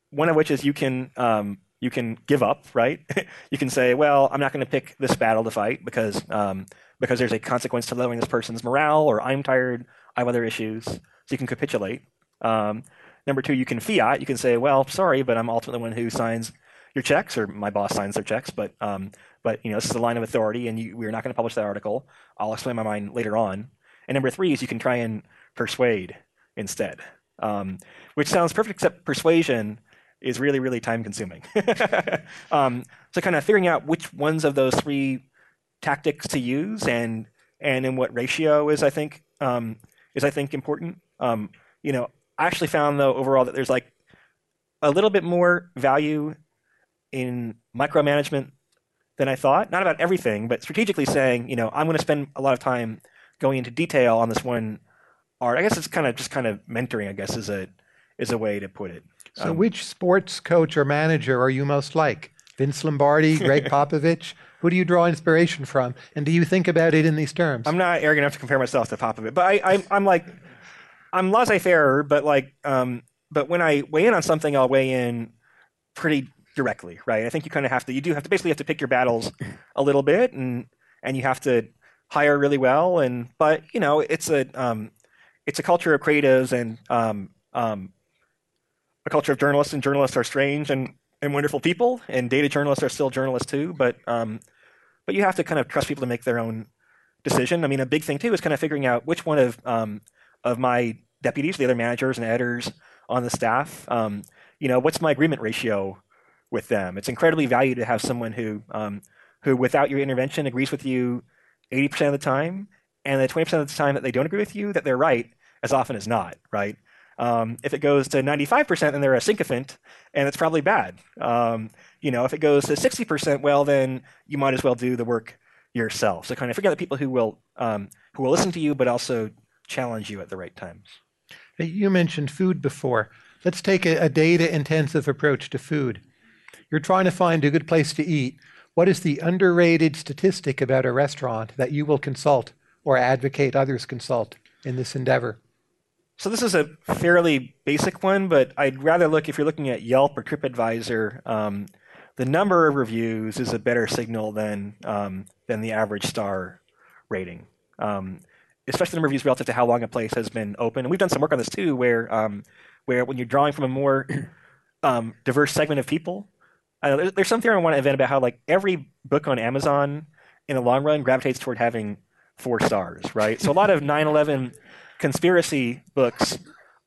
one of which is you can um, you can give up, right? you can say, well, I'm not going to pick this battle to fight because um, because there's a consequence to lowering this person's morale, or I'm tired, I have other issues. So you can capitulate. Um, number two, you can fiat. You can say, well, sorry, but I'm ultimately the one who signs your checks, or my boss signs their checks, but um, but you know this is a line of authority, and you, we're not going to publish that article. I'll explain my mind later on. And number three is you can try and persuade instead. um, which sounds perfect, except persuasion is really, really time consuming. um, so kind of figuring out which ones of those three tactics to use and and in what ratio is I think um, is I think important. Um, you know, I actually found though overall that there's like a little bit more value in micromanagement than I thought. Not about everything, but strategically saying, you know, I'm going to spend a lot of time going into detail on this one art. I guess it's kind of just kind of mentoring. I guess is a is a way to put it. So, um, which sports coach or manager are you most like? Vince Lombardi, Gregg Popovich? Who do you draw inspiration from? And do you think about it in these terms? I'm not arrogant enough to compare myself to Popovich, but I, I'm like, I'm laissez-faire, but like, um, but when I weigh in on something, I'll weigh in pretty directly, right? I think you kind of have to, you do have to basically have to pick your battles a little bit, and and you have to hire really well, and but you know, it's a um, it's a culture of creatives and um, um, a culture of journalists, and journalists are strange and, and wonderful people, and data journalists are still journalists too. But um, but you have to kind of trust people to make their own decision. I mean, a big thing too is kind of figuring out which one of um, of my deputies, the other managers and editors on the staff, um, you know, what's my agreement ratio with them? It's incredibly valuable to have someone who um, who, without your intervention, agrees with you 80% of the time, and the 20% of the time that they don't agree with you, that they're right as often as not, right? Um, if it goes to 95%, then they're a sycophant, and it's probably bad. Um, you know, if it goes to 60%, well, then you might as well do the work yourself. So kind of out the people who will um, who will listen to you, but also challenge you at the right times. You mentioned food before. Let's take a, a data-intensive approach to food. You're trying to find a good place to eat. What is the underrated statistic about a restaurant that you will consult or advocate others consult in this endeavor? So this is a fairly basic one, but I'd rather look if you're looking at Yelp or TripAdvisor. Um, the number of reviews is a better signal than um, than the average star rating, um, especially the number of reviews relative to how long a place has been open. And we've done some work on this too, where um, where when you're drawing from a more um, diverse segment of people, uh, there's, there's some theory I want to invent about how like every book on Amazon in the long run gravitates toward having four stars, right? So a lot of 9/11 conspiracy books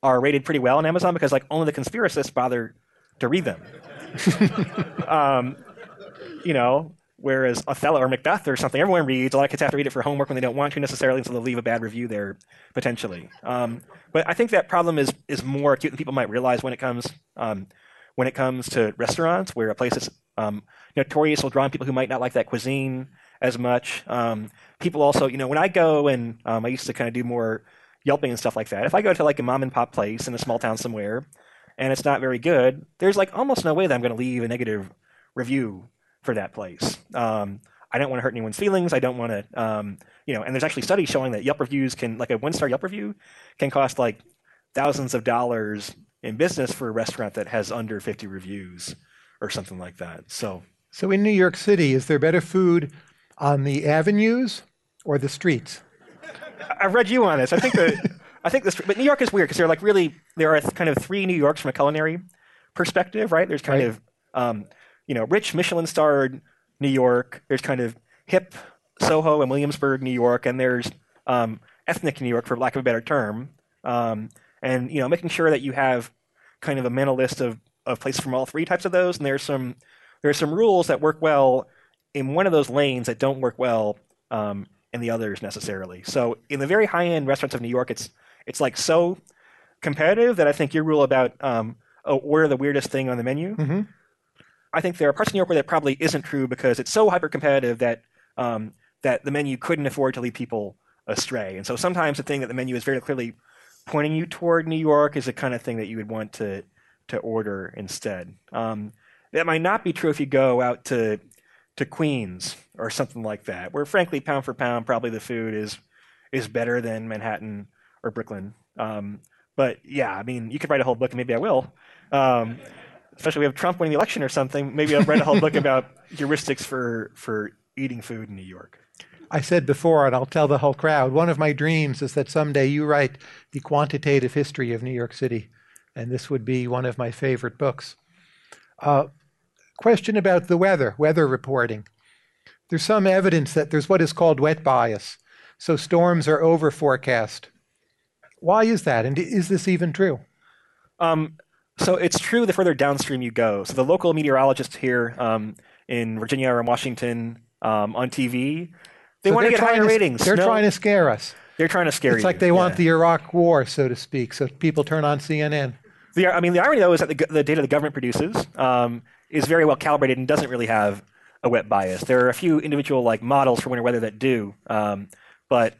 are rated pretty well on Amazon because like only the conspiracists bother to read them. um, you know, whereas Othello or Macbeth or something, everyone reads. A lot of kids have to read it for homework when they don't want to necessarily, so they'll leave a bad review there potentially. Um, but I think that problem is is more acute than people might realize when it comes um, when it comes to restaurants, where a place is um, notorious will draw in people who might not like that cuisine as much. Um, people also, you know, when I go and um, I used to kind of do more Yelping and stuff like that. If I go to like a mom and pop place in a small town somewhere and it's not very good, there's like almost no way that I'm going to leave a negative review for that place. Um, I don't want to hurt anyone's feelings. I don't want to, um, you know, and there's actually studies showing that Yelp reviews can, like a one star Yelp review, can cost like thousands of dollars in business for a restaurant that has under 50 reviews or something like that. So, so in New York City, is there better food on the avenues or the streets? I've read you on this. I think that I think this, but New York is weird because there are like really there are kind of three New Yorks from a culinary perspective, right? There's kind right. of um, you know rich Michelin starred New York. There's kind of hip Soho and Williamsburg, New York, and there's um, ethnic New York, for lack of a better term. Um, and you know, making sure that you have kind of a mental list of, of places from all three types of those. And there's some there are some rules that work well in one of those lanes that don't work well um, in the others necessarily. So in the very high end restaurants of New York, it's it's like so competitive that I think your rule about um, oh, order the weirdest thing on the menu. Mm-hmm. I think there are parts of New York where that probably isn't true because it's so hyper competitive that um, that the menu couldn't afford to lead people astray. And so sometimes the thing that the menu is very clearly pointing you toward New York is the kind of thing that you would want to to order instead. Um, that might not be true if you go out to to Queens or something like that, where frankly, pound for pound, probably the food is is better than Manhattan or Brooklyn. Um, but yeah, I mean, you could write a whole book, and maybe I will. Um, especially we have Trump winning the election or something. Maybe I'll write a whole book about heuristics for for eating food in New York. I said before, and I'll tell the whole crowd, one of my dreams is that someday you write the quantitative history of New York City, and this would be one of my favorite books. Uh, question about the weather, weather reporting. There's some evidence that there's what is called wet bias, so storms are over forecast. Why is that, and is this even true? Um, so it's true the further downstream you go. So the local meteorologists here um, in Virginia or in Washington um, on TV, they So want to get higher to- ratings. They're No, trying to scare us. they're trying to scare It's you. It's like they want the Iraq War, so to speak. So people turn on CNN. The, I mean, the irony though is that the, the data the government produces um, is very well calibrated and doesn't really have a wet bias. There are a few individual like models for winter weather that do, um, but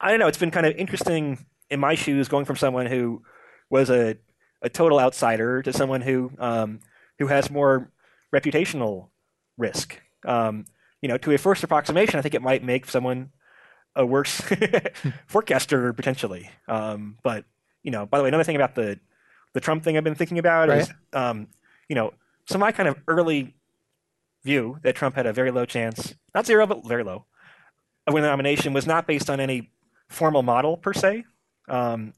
I don't know. It's been kind of interesting in my shoes going from someone who was a, a total outsider to someone who um, who has more reputational risk. Um, you know, to a first approximation, I think it might make someone a worse forecaster potentially. Um, but you know, by the way, another thing about the the Trump thing I've been thinking about is, um, you know, so my kind of early view that Trump had a very low chance, not zero, but very low, of winning the nomination was not based on any formal model per se. Um,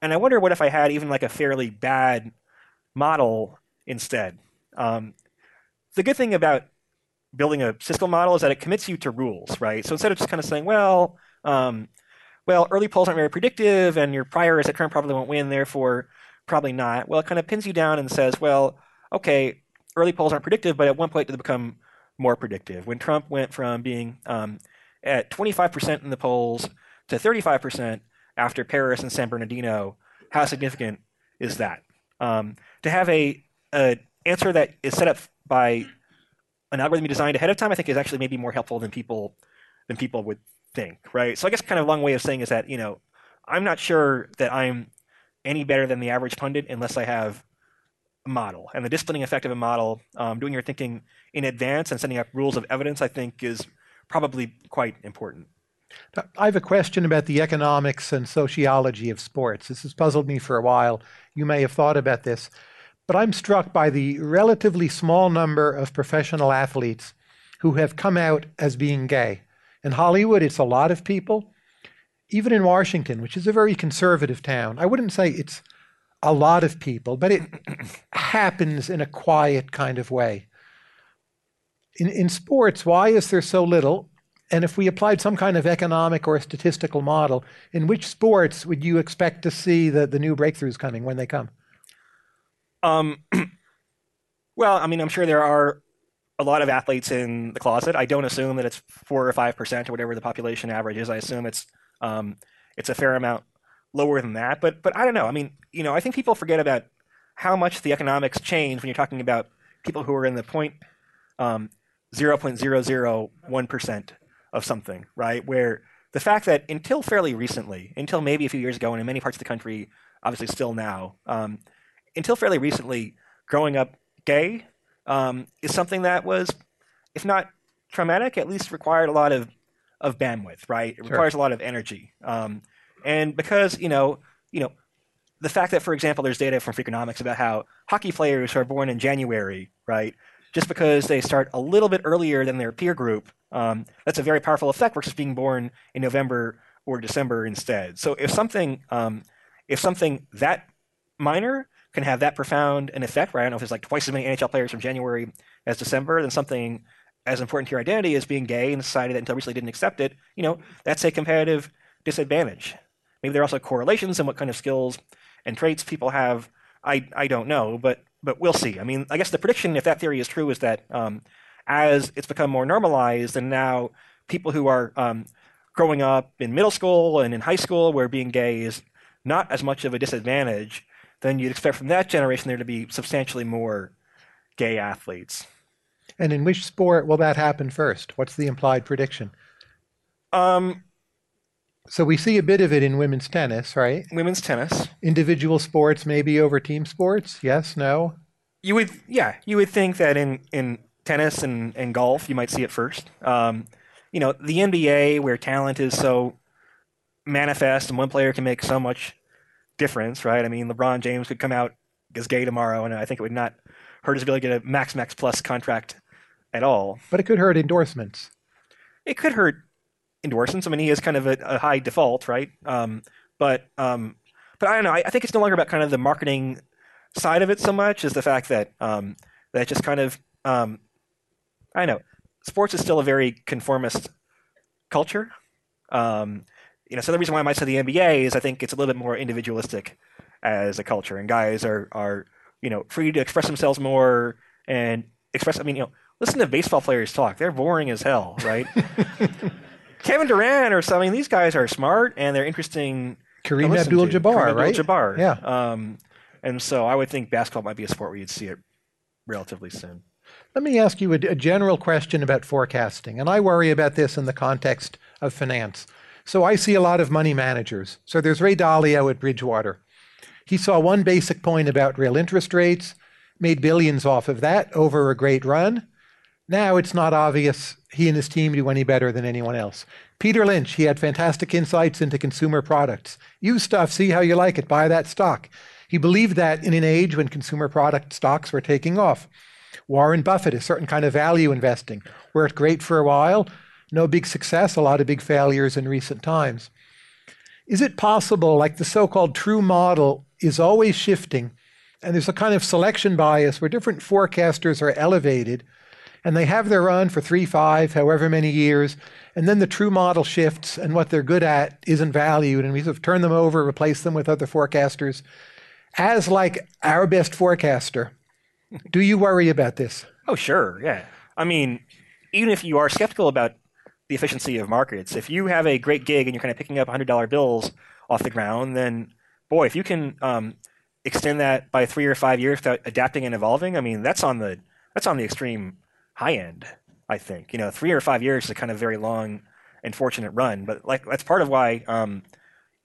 and I wonder what if I had even like a fairly bad model instead. Um, the good thing about building a statistical model is that it commits you to rules, right? So instead of just kind of saying, well, um, well, early polls aren't very predictive, and your prior is that Trump probably won't win, therefore probably not. Well, it kind of pins you down and says, well, okay, early polls aren't predictive, but at one point they become more predictive? When Trump went from being um, at 25% in the polls to 35% after Paris and San Bernardino, how significant is that? Um, to have a, a answer that is set up by an algorithm you designed ahead of time, I think is actually maybe more helpful than people than people would think, right? So I guess kind of a long way of saying is that you know I'm not sure that I'm any better than the average pundit unless I have a model. And the disciplining effect of a model, um, doing your thinking in advance and setting up rules of evidence, I think is probably quite important. I have a question about the economics and sociology of sports. This has puzzled me for a while. You may have thought about this, but I'm struck by the relatively small number of professional athletes who have come out as being gay. In Hollywood, it's a lot of people. Even in Washington, which is a very conservative town, I wouldn't say it's a lot of people, but it happens in a quiet kind of way. In, in sports, why is there so little? And if we applied some kind of economic or statistical model, in which sports would you expect to see the, the new breakthroughs coming when they come? Um, well, I mean, I'm sure there are a lot of athletes in the closet. I don't assume that it's four or five percent or whatever the population average is. I assume it's um, it's a fair amount lower than that. But but I don't know. I mean, you know, I think people forget about how much the economics change when you're talking about people who are in the point um, zero point zero zero one percent of something, right? Where the fact that until fairly recently, until maybe a few years ago, and in many parts of the country, obviously still now, um, until fairly recently, growing up gay um, is something that was, if not traumatic, at least required a lot of, of bandwidth, right? It Sure. requires a lot of energy. Um, and because, you know, you know, the fact that, for example, there's data from Freakonomics about how hockey players who are born in January, right, just because they start a little bit earlier than their peer group, um, that's a very powerful effect versus being born in November or December instead. So if something, um, if something that minor can have that profound an effect, right? I don't know if it's like twice as many NHL players from January as December, then something as important to your identity as being gay in a society that until recently didn't accept it, you know, that's a competitive disadvantage. Maybe there are also correlations in what kind of skills and traits people have. I, I don't know, but but we'll see. I mean, I guess the prediction, if that theory is true, is that um, as it's become more normalized, and now people who are um, growing up in middle school and in high school where being gay is not as much of a disadvantage, then you'd expect from that generation there to be substantially more gay athletes. And in which sport will that happen first? What's the implied prediction? Um, So we see a bit of it in women's tennis, right? women's tennis. Individual sports maybe over team sports? Yes, no? You would, yeah, you would think that in, in tennis and, and golf, you might see it first. Um, you know, the NBA, where talent is so manifest and one player can make so much difference, right? I mean, LeBron James could come out as gay tomorrow, and I think it would not hurt his ability to get a max max plus contract at all. But it could hurt endorsements. It could hurt endorsements. I mean, he is kind of a, a high default, right? Um, but um, but I don't know. I, I think it's no longer about kind of the marketing side of it so much as the fact that um, that just kind of um, I know sports is still a very conformist culture. Um, you know, so the reason why I might say the NBA is I think it's a little bit more individualistic as a culture, and guys are are you know free to express themselves more and express. I mean, you know, listen to baseball players talk; they're boring as hell, right? Kevin Durant or something. These guys are smart and they're interesting. Kareem. Abdul-Jabbar, right? Abdul-Jabbar. Yeah. Um, and so I would think basketball might be a sport where you'd see it relatively soon. Let me ask you a, a general question about forecasting, and I worry about this in the context of finance. So I see a lot of money managers. So there's Ray Dalio at Bridgewater. He saw one basic point about real interest rates, made billions off of that over a great run. Now it's not obvious he and his team do any better than anyone else. Peter Lynch, he had fantastic insights into consumer products. Use stuff, see how you like it, buy that stock. He believed that in an age when consumer product stocks were taking off. Warren Buffett, a certain kind of value investing, worked great for a while, no big success, a lot of big failures in recent times. Is it possible, like the so called true model is always shifting, and there's a kind of selection bias where different forecasters are elevated and they have their run for three, five, however many years, and then the true model shifts and what they're good at isn't valued, and we sort of turn them over, replace them with other forecasters. As like our best forecaster, do you worry about this? Oh, sure, yeah. I mean, even if you are skeptical about the efficiency of markets, if you have a great gig and you're kind of picking up $100 bills off the ground, then boy, if you can um, extend that by three or five years without adapting and evolving, I mean, that's on the that's on the extreme high end. I think you know, three or five years is a kind of very long and fortunate run, but like that's part of why. Um,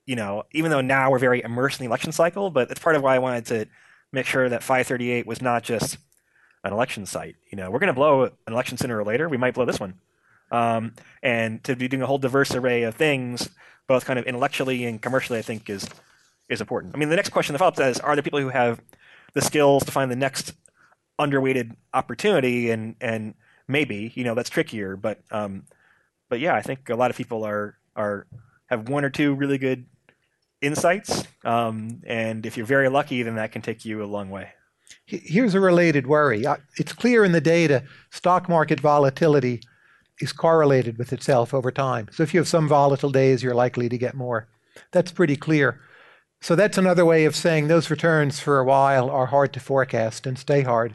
you know, even though now we're very immersed in the election cycle, but that's part of why I wanted to make sure that 538 was not just an election site. You know, we're going to blow an election sooner or later. We might blow this one. Um, and to be doing a whole diverse array of things, both kind of intellectually and commercially, I think is is important. I mean, the next question that follows is: Are there people who have the skills to find the next underweighted opportunity? And and maybe you know that's trickier, but um, but yeah, I think a lot of people are are have one or two really good insights, um, and if you're very lucky, then that can take you a long way. Here's a related worry. It's clear in the data stock market volatility is correlated with itself over time. So if you have some volatile days, you're likely to get more. That's pretty clear. So that's another way of saying those returns for a while are hard to forecast and stay hard.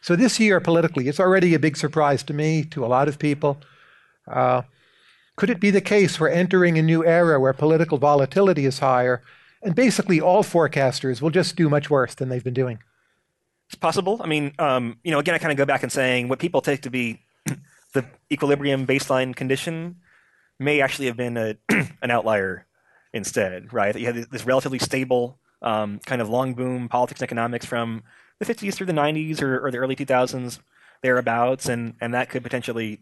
So this year, politically, it's already a big surprise to me, to a lot of people. Uh, could it be the case we're entering a new era where political volatility is higher, and basically all forecasters will just do much worse than they've been doing? It's possible. I mean, um, you know, again, I kind of go back and saying what people take to be the equilibrium baseline condition may actually have been a, an outlier instead, right? You had this relatively stable um, kind of long boom politics and economics from the 50s through the 90s or, or the early 2000s thereabouts, and and that could potentially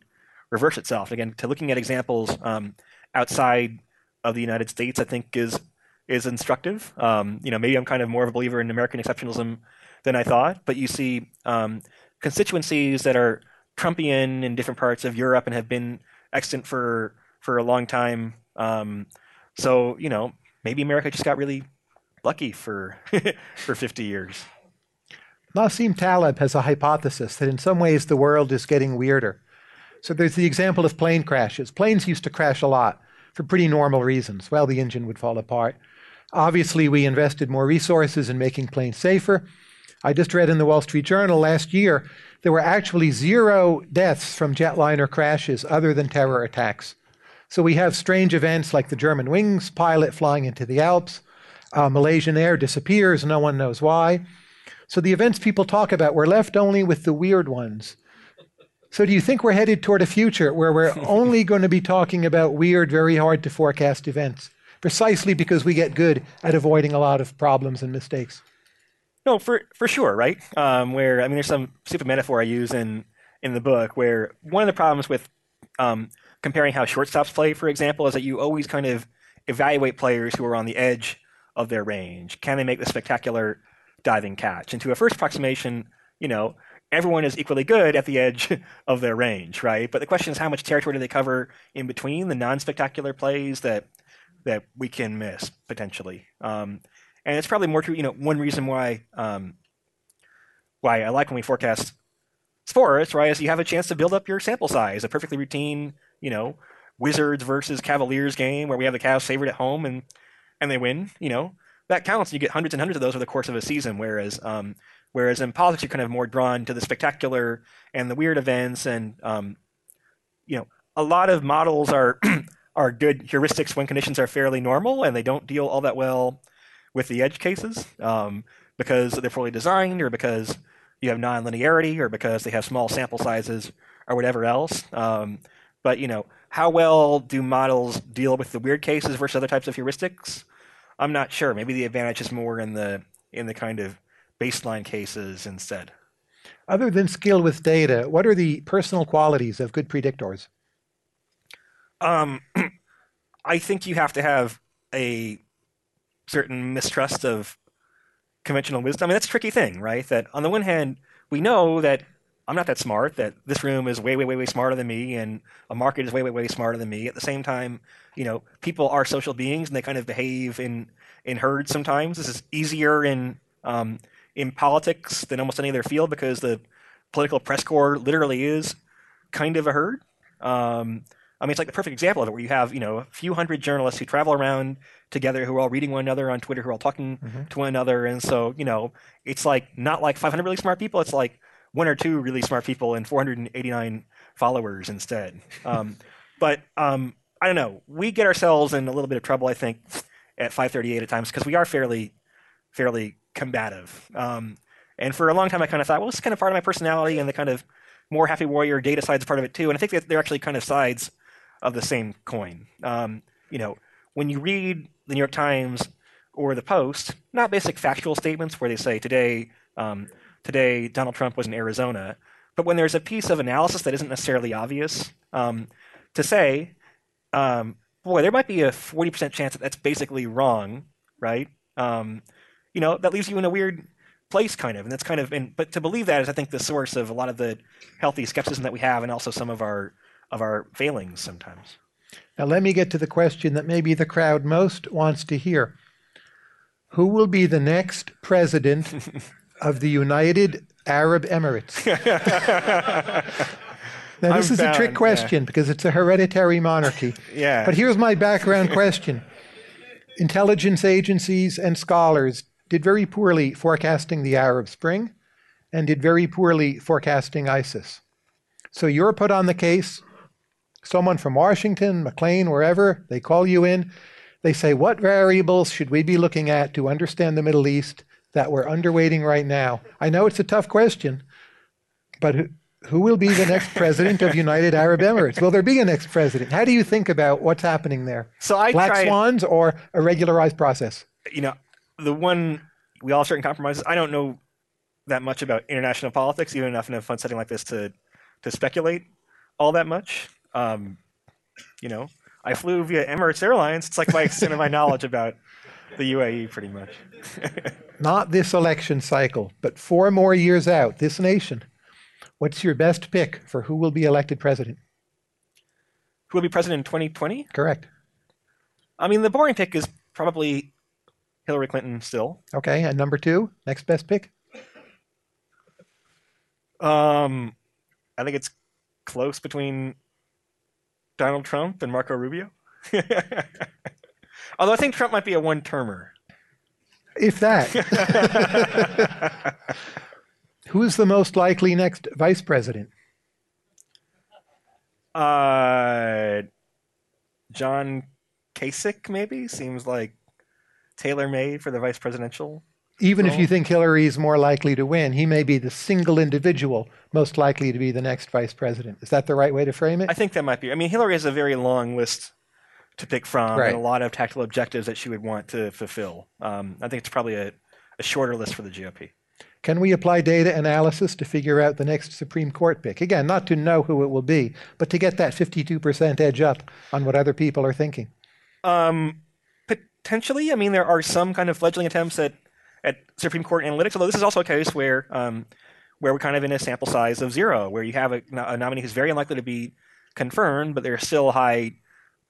reverse itself. Again, to looking at examples um, outside of the United States, I think is is instructive. Um, you know, maybe I'm kind of more of a believer in American exceptionalism than I thought, but you see um, constituencies that are Trumpian in different parts of Europe and have been extant for for a long time. Um, so you know, maybe America just got really lucky for for 50 years. Nassim Taleb has a hypothesis that in some ways the world is getting weirder. So there's the example of plane crashes. Planes used to crash a lot for pretty normal reasons. Well, the engine would fall apart. Obviously, we invested more resources in making planes safer. I just read in the Wall Street Journal last year there were actually zero deaths from jetliner crashes other than terror attacks. So we have strange events like the Germanwings pilot flying into the Alps, uh, Malaysian Air disappears, no one knows why. So the events people talk about, we're left only with the weird ones. So do you think we're headed toward a future where we're only going to be talking about weird, very hard to forecast events, precisely because we get good at avoiding a lot of problems and mistakes? No, for for sure, right? Um, where I mean, there's some stupid metaphor I use in in the book where one of the problems with um, comparing how shortstops play, for example, is that you always kind of evaluate players who are on the edge of their range. Can they make the spectacular diving catch? And to a first approximation, you know, everyone is equally good at the edge of their range, right? But the question is how much territory do they cover in between the non-spectacular plays that that we can miss potentially. Um, and it's probably more true. You know, one reason why um, why I like when we forecast sports, right, is you have a chance to build up your sample size. A perfectly routine, you know, Wizards versus Cavaliers game where we have the Cavs favored at home and and they win. You know, that counts. You get hundreds and hundreds of those over the course of a season. Whereas um, whereas in politics, you're kind of more drawn to the spectacular and the weird events, and um, you know, a lot of models are are good heuristics when conditions are fairly normal, and they don't deal all that well with the edge cases um, because they're poorly designed, or because you have nonlinearity, or because they have small sample sizes, or whatever else. Um, but you know, how well do models deal with the weird cases versus other types of heuristics? I'm not sure. Maybe the advantage is more in the in the kind of baseline cases instead. Other than skill with data, what are the personal qualities of good predictors? Um, I think you have to have a certain mistrust of conventional wisdom. I mean, that's a tricky thing, right? That on the one hand, we know that I'm not that smart, that this room is way, way, way, way smarter than me, and a market is way, way, way smarter than me. At the same time, you know, people are social beings and they kind of behave in, in herds sometimes. This is easier in, um, in politics than almost any other field because the political press corps literally is kind of a herd. Um, I mean, it's like the perfect example of it, where you have you know a few hundred journalists who travel around together, who are all reading one another on Twitter, who are all talking Mhm. to one another, and so you know it's like not like 500 really smart people. It's like one or two really smart people and 489 followers instead. Um, but um, I don't know. We get ourselves in a little bit of trouble, I think, at 538 at times because we are fairly fairly combative. Um, and for a long time, I kind of thought, well, this is kind of part of my personality, and the kind of more happy warrior data side's part of it too. And I think that they're actually kind of sides of the same coin. Um, you know, when you read the New York Times or the Post, not basic factual statements where they say today, um, today Donald Trump was in Arizona, but when there's a piece of analysis that isn't necessarily obvious, um, to say, um, boy, there might be a 40% chance that that's basically wrong, right? Um, you know, that leaves you in a weird place, kind of, and that's kind of, and but to believe that is, I think, the source of a lot of the healthy skepticism that we have, and also some of our of our failings sometimes. Now, let me get to the question that maybe the crowd most wants to hear. Who will be the next president of the United Arab Emirates? Now, this I'm is a trick bound, yeah. question because it's a hereditary monarchy. Yeah. But here's my background question Intelligence agencies and scholars did very poorly forecasting the Arab Spring and did very poorly forecasting ISIS. So you're put on the case. Someone from Washington, McLean, wherever, they call you in. They say, What variables should we be looking at to understand the Middle East that we're underweighting right now? I know it's a tough question, but who, who will be the next president of United Arab Emirates? Will there be a next president? How do you think about what's happening there? so I Black tried, swans or a regularized process? you know, the one we all certain compromises. I don't know that much about international politics, even enough in a fun setting like this to to speculate all that much. Um, you know, I flew via Emirates Airlines. It's like my extent of my knowledge about the UAE, pretty much. Not this election cycle, but four more years out, this nation. What's your best pick for who will be elected president? Who will be president in 2020? Correct. I mean, the boring pick is probably Hillary Clinton still. Okay, and number two, next best pick? Um, I think it's close between Donald Trump and Marco Rubio. Although I think Trump might be a one-termer. If that. Who's the most likely next vice president? uh, John Kasich maybe seems like tailor-made for the vice presidential. Even if you think Hillary is more likely to win, he may be the single individual most likely to be the next vice president. Is that the right way to frame it? I think that might be. I mean, Hillary has a very long list to pick from Right. and a lot of tactical objectives that she would want to fulfill. Um, I think it's probably a, a shorter list for the GOP. Can we apply data analysis to figure out the next Supreme Court pick? Again, not to know who it will be, but to get that 52% edge up on what other people are thinking. Um, potentially, I mean, there are some kind of fledgling attempts at, at Supreme Court analytics, although this is also a case where um, where we're kind of in a sample size of zero, where you have a, a nominee who's very unlikely to be confirmed, but there are still high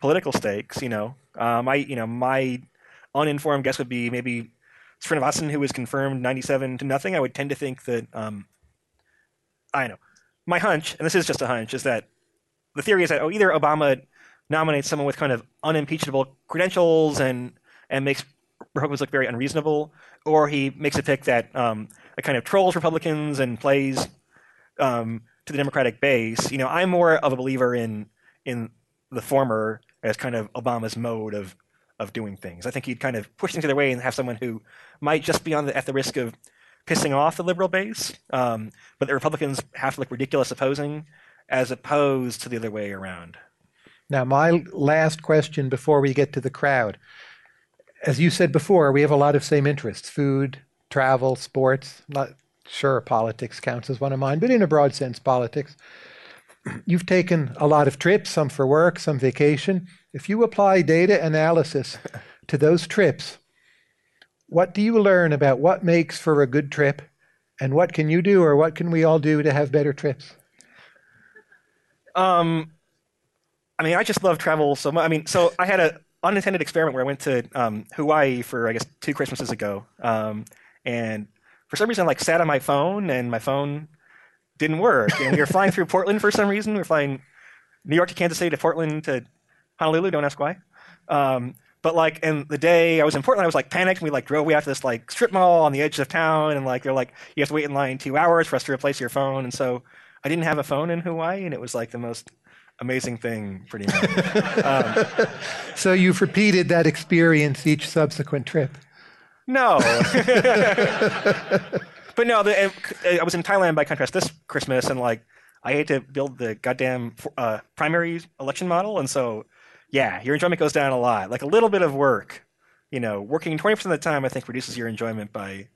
political stakes. You know, um, I you know my uninformed guess would be maybe Srinivasan, who was confirmed 97 to nothing. I would tend to think that um, I know. My hunch, and this is just a hunch, is that the theory is that oh, either Obama nominates someone with kind of unimpeachable credentials and and makes Republicans look very unreasonable, or he makes a pick that um, kind of trolls Republicans and plays um, to the Democratic base. You know, I'm more of a believer in in the former as kind of Obama's mode of of doing things. I think he'd kind of push things the other way and have someone who might just be on the, at the risk of pissing off the liberal base, um, but the Republicans have to look ridiculous opposing, as opposed to the other way around. Now, my last question before we get to the crowd. As you said before, we have a lot of same interests food, travel, sports. Not sure politics counts as one of mine, but in a broad sense, politics. You've taken a lot of trips, some for work, some vacation. If you apply data analysis to those trips, what do you learn about what makes for a good trip? And what can you do or what can we all do to have better trips? Um, I mean, I just love travel so much. I mean, so I had an unintended experiment where I went to um, Hawaii for, I guess, two Christmases ago. Um, and for some reason, I like sat on my phone and my phone didn't work. And we were flying through Portland for some reason. We were flying New York to Kansas City to Portland to Honolulu. Don't ask why. Um, but like in the day I was in Portland, I was like panicked. We like drove we out to this like strip mall on the edge of town, and like they're like you have to wait in line two hours for us to replace your phone. And so I didn't have a phone in Hawaii, and it was like the most amazing thing, pretty much. um, so you've repeated that experience each subsequent trip. No. but no, the, I was in Thailand by contrast this Christmas, and like I had to build the goddamn uh, primary election model, and so yeah, your enjoyment goes down a lot. Like a little bit of work, you know, working twenty percent of the time, I think reduces your enjoyment by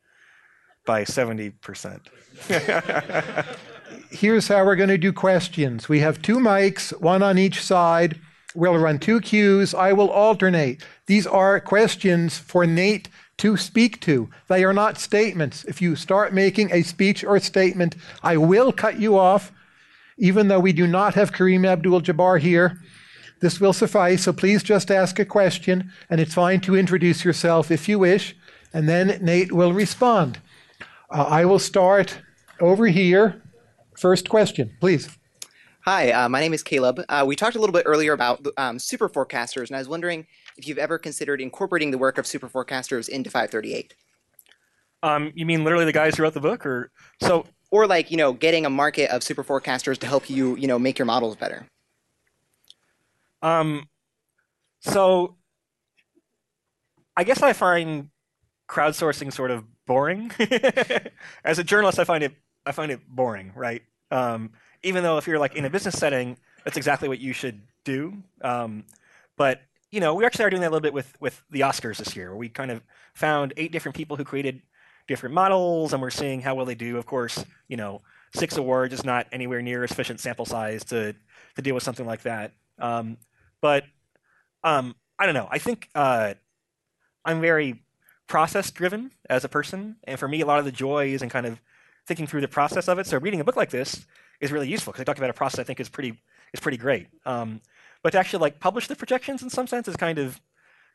by seventy percent. Here's how we're going to do questions. We have two mics, one on each side. We'll run two queues. I will alternate. These are questions for Nate to speak to. They are not statements. If you start making a speech or statement, I will cut you off, even though we do not have Kareem Abdul Jabbar here. This will suffice, so please just ask a question, and it's fine to introduce yourself if you wish, and then Nate will respond. Uh, I will start over here. First question, please. Hi, uh, my name is Caleb. Uh, we talked a little bit earlier about um, super forecasters, and I was wondering if you've ever considered incorporating the work of super forecasters into 538. Um, you mean literally the guys who wrote the book, or so? Or like you know, getting a market of super forecasters to help you you know make your models better. Um, so I guess I find crowdsourcing sort of boring. As a journalist, I find it I find it boring, right? Um, even though if you're like in a business setting, that's exactly what you should do. Um, but you know, we actually are doing that a little bit with with the Oscars this year. We kind of found eight different people who created different models, and we're seeing how well they do. Of course, you know, six awards is not anywhere near a sufficient sample size to to deal with something like that. Um, but um, I don't know. I think uh, I'm very process driven as a person, and for me, a lot of the joy is in kind of thinking through the process of it. So reading a book like this is really useful because I talk about a process I think is pretty is pretty great. Um, but to actually like publish the projections in some sense is kind of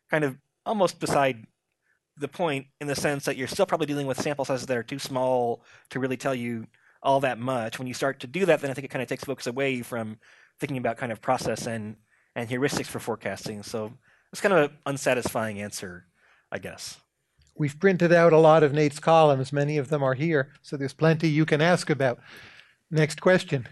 kind of almost beside the point in the sense that you're still probably dealing with sample sizes that are too small to really tell you all that much. When you start to do that, then I think it kind of takes focus away from thinking about kind of process and and heuristics for forecasting. So it's kind of an unsatisfying answer, I guess. We've printed out a lot of Nate's columns. Many of them are here, so there's plenty you can ask about. Next question.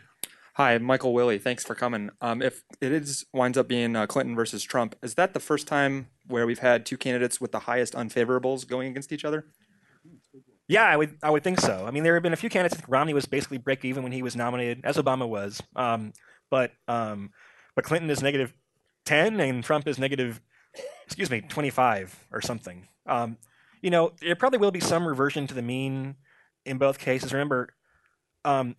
Hi, Michael Willie. Thanks for coming. Um, if it is winds up being uh, Clinton versus Trump, is that the first time where we've had two candidates with the highest unfavorables going against each other? Yeah, I would. I would think so. I mean, there have been a few candidates. Romney was basically break even when he was nominated, as Obama was. Um, but um, but Clinton is negative 10 and Trump is negative, excuse me, 25 or something. Um, you know, there probably will be some reversion to the mean in both cases. Remember, um,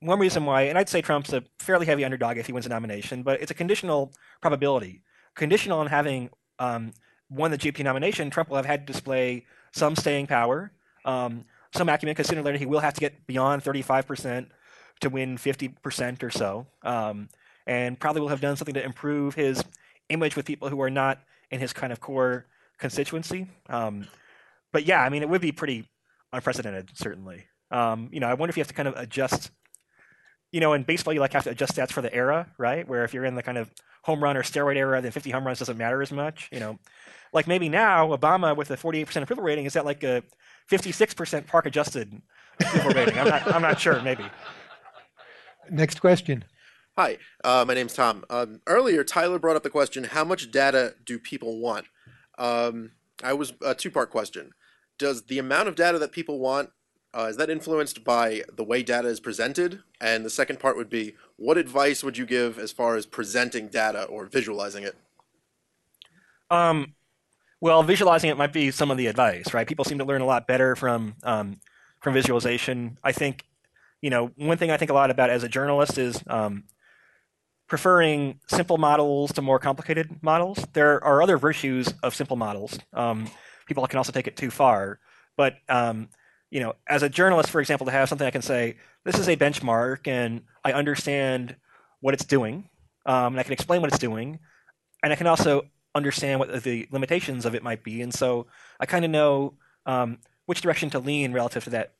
one reason why, and I'd say Trump's a fairly heavy underdog if he wins a nomination, but it's a conditional probability. Conditional on having um, won the GOP nomination, Trump will have had to display some staying power, um, some acumen, because sooner or later he will have to get beyond 35% to win 50% or so. Um, and probably will have done something to improve his image with people who are not in his kind of core constituency. Um, but yeah, I mean, it would be pretty unprecedented, certainly. Um, you know, I wonder if you have to kind of adjust you know, in baseball, you like have to adjust stats for the era, right? Where if you're in the kind of home run or steroid era, then 50 home runs doesn't matter as much. You know, like maybe now Obama with a 48% approval rating is that like a 56% park adjusted approval rating. I'm not, I'm not sure. Maybe. Next question. Hi, uh, my name's Tom. Um, earlier, Tyler brought up the question: How much data do people want? Um, I was a two-part question. Does the amount of data that people want uh, is that influenced by the way data is presented? And the second part would be: What advice would you give as far as presenting data or visualizing it? Um, well, visualizing it might be some of the advice, right? People seem to learn a lot better from um, from visualization. I think, you know, one thing I think a lot about as a journalist is um, preferring simple models to more complicated models. There are other virtues of simple models. Um, people can also take it too far, but um, you know, as a journalist, for example, to have something I can say, this is a benchmark, and I understand what it's doing, um, and I can explain what it's doing, and I can also understand what the limitations of it might be, and so I kind of know um, which direction to lean relative to that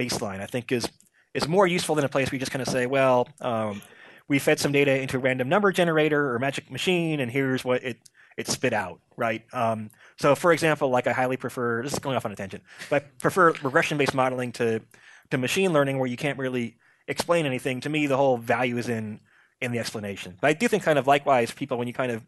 baseline. I think is is more useful than a place where you just kind of say, well, um, we fed some data into a random number generator or magic machine, and here's what it it spit out, right? Um, so, for example, like I highly prefer this is going off on a tangent, but I prefer regression-based modeling to to machine learning, where you can't really explain anything. To me, the whole value is in in the explanation. But I do think, kind of likewise, people when you kind of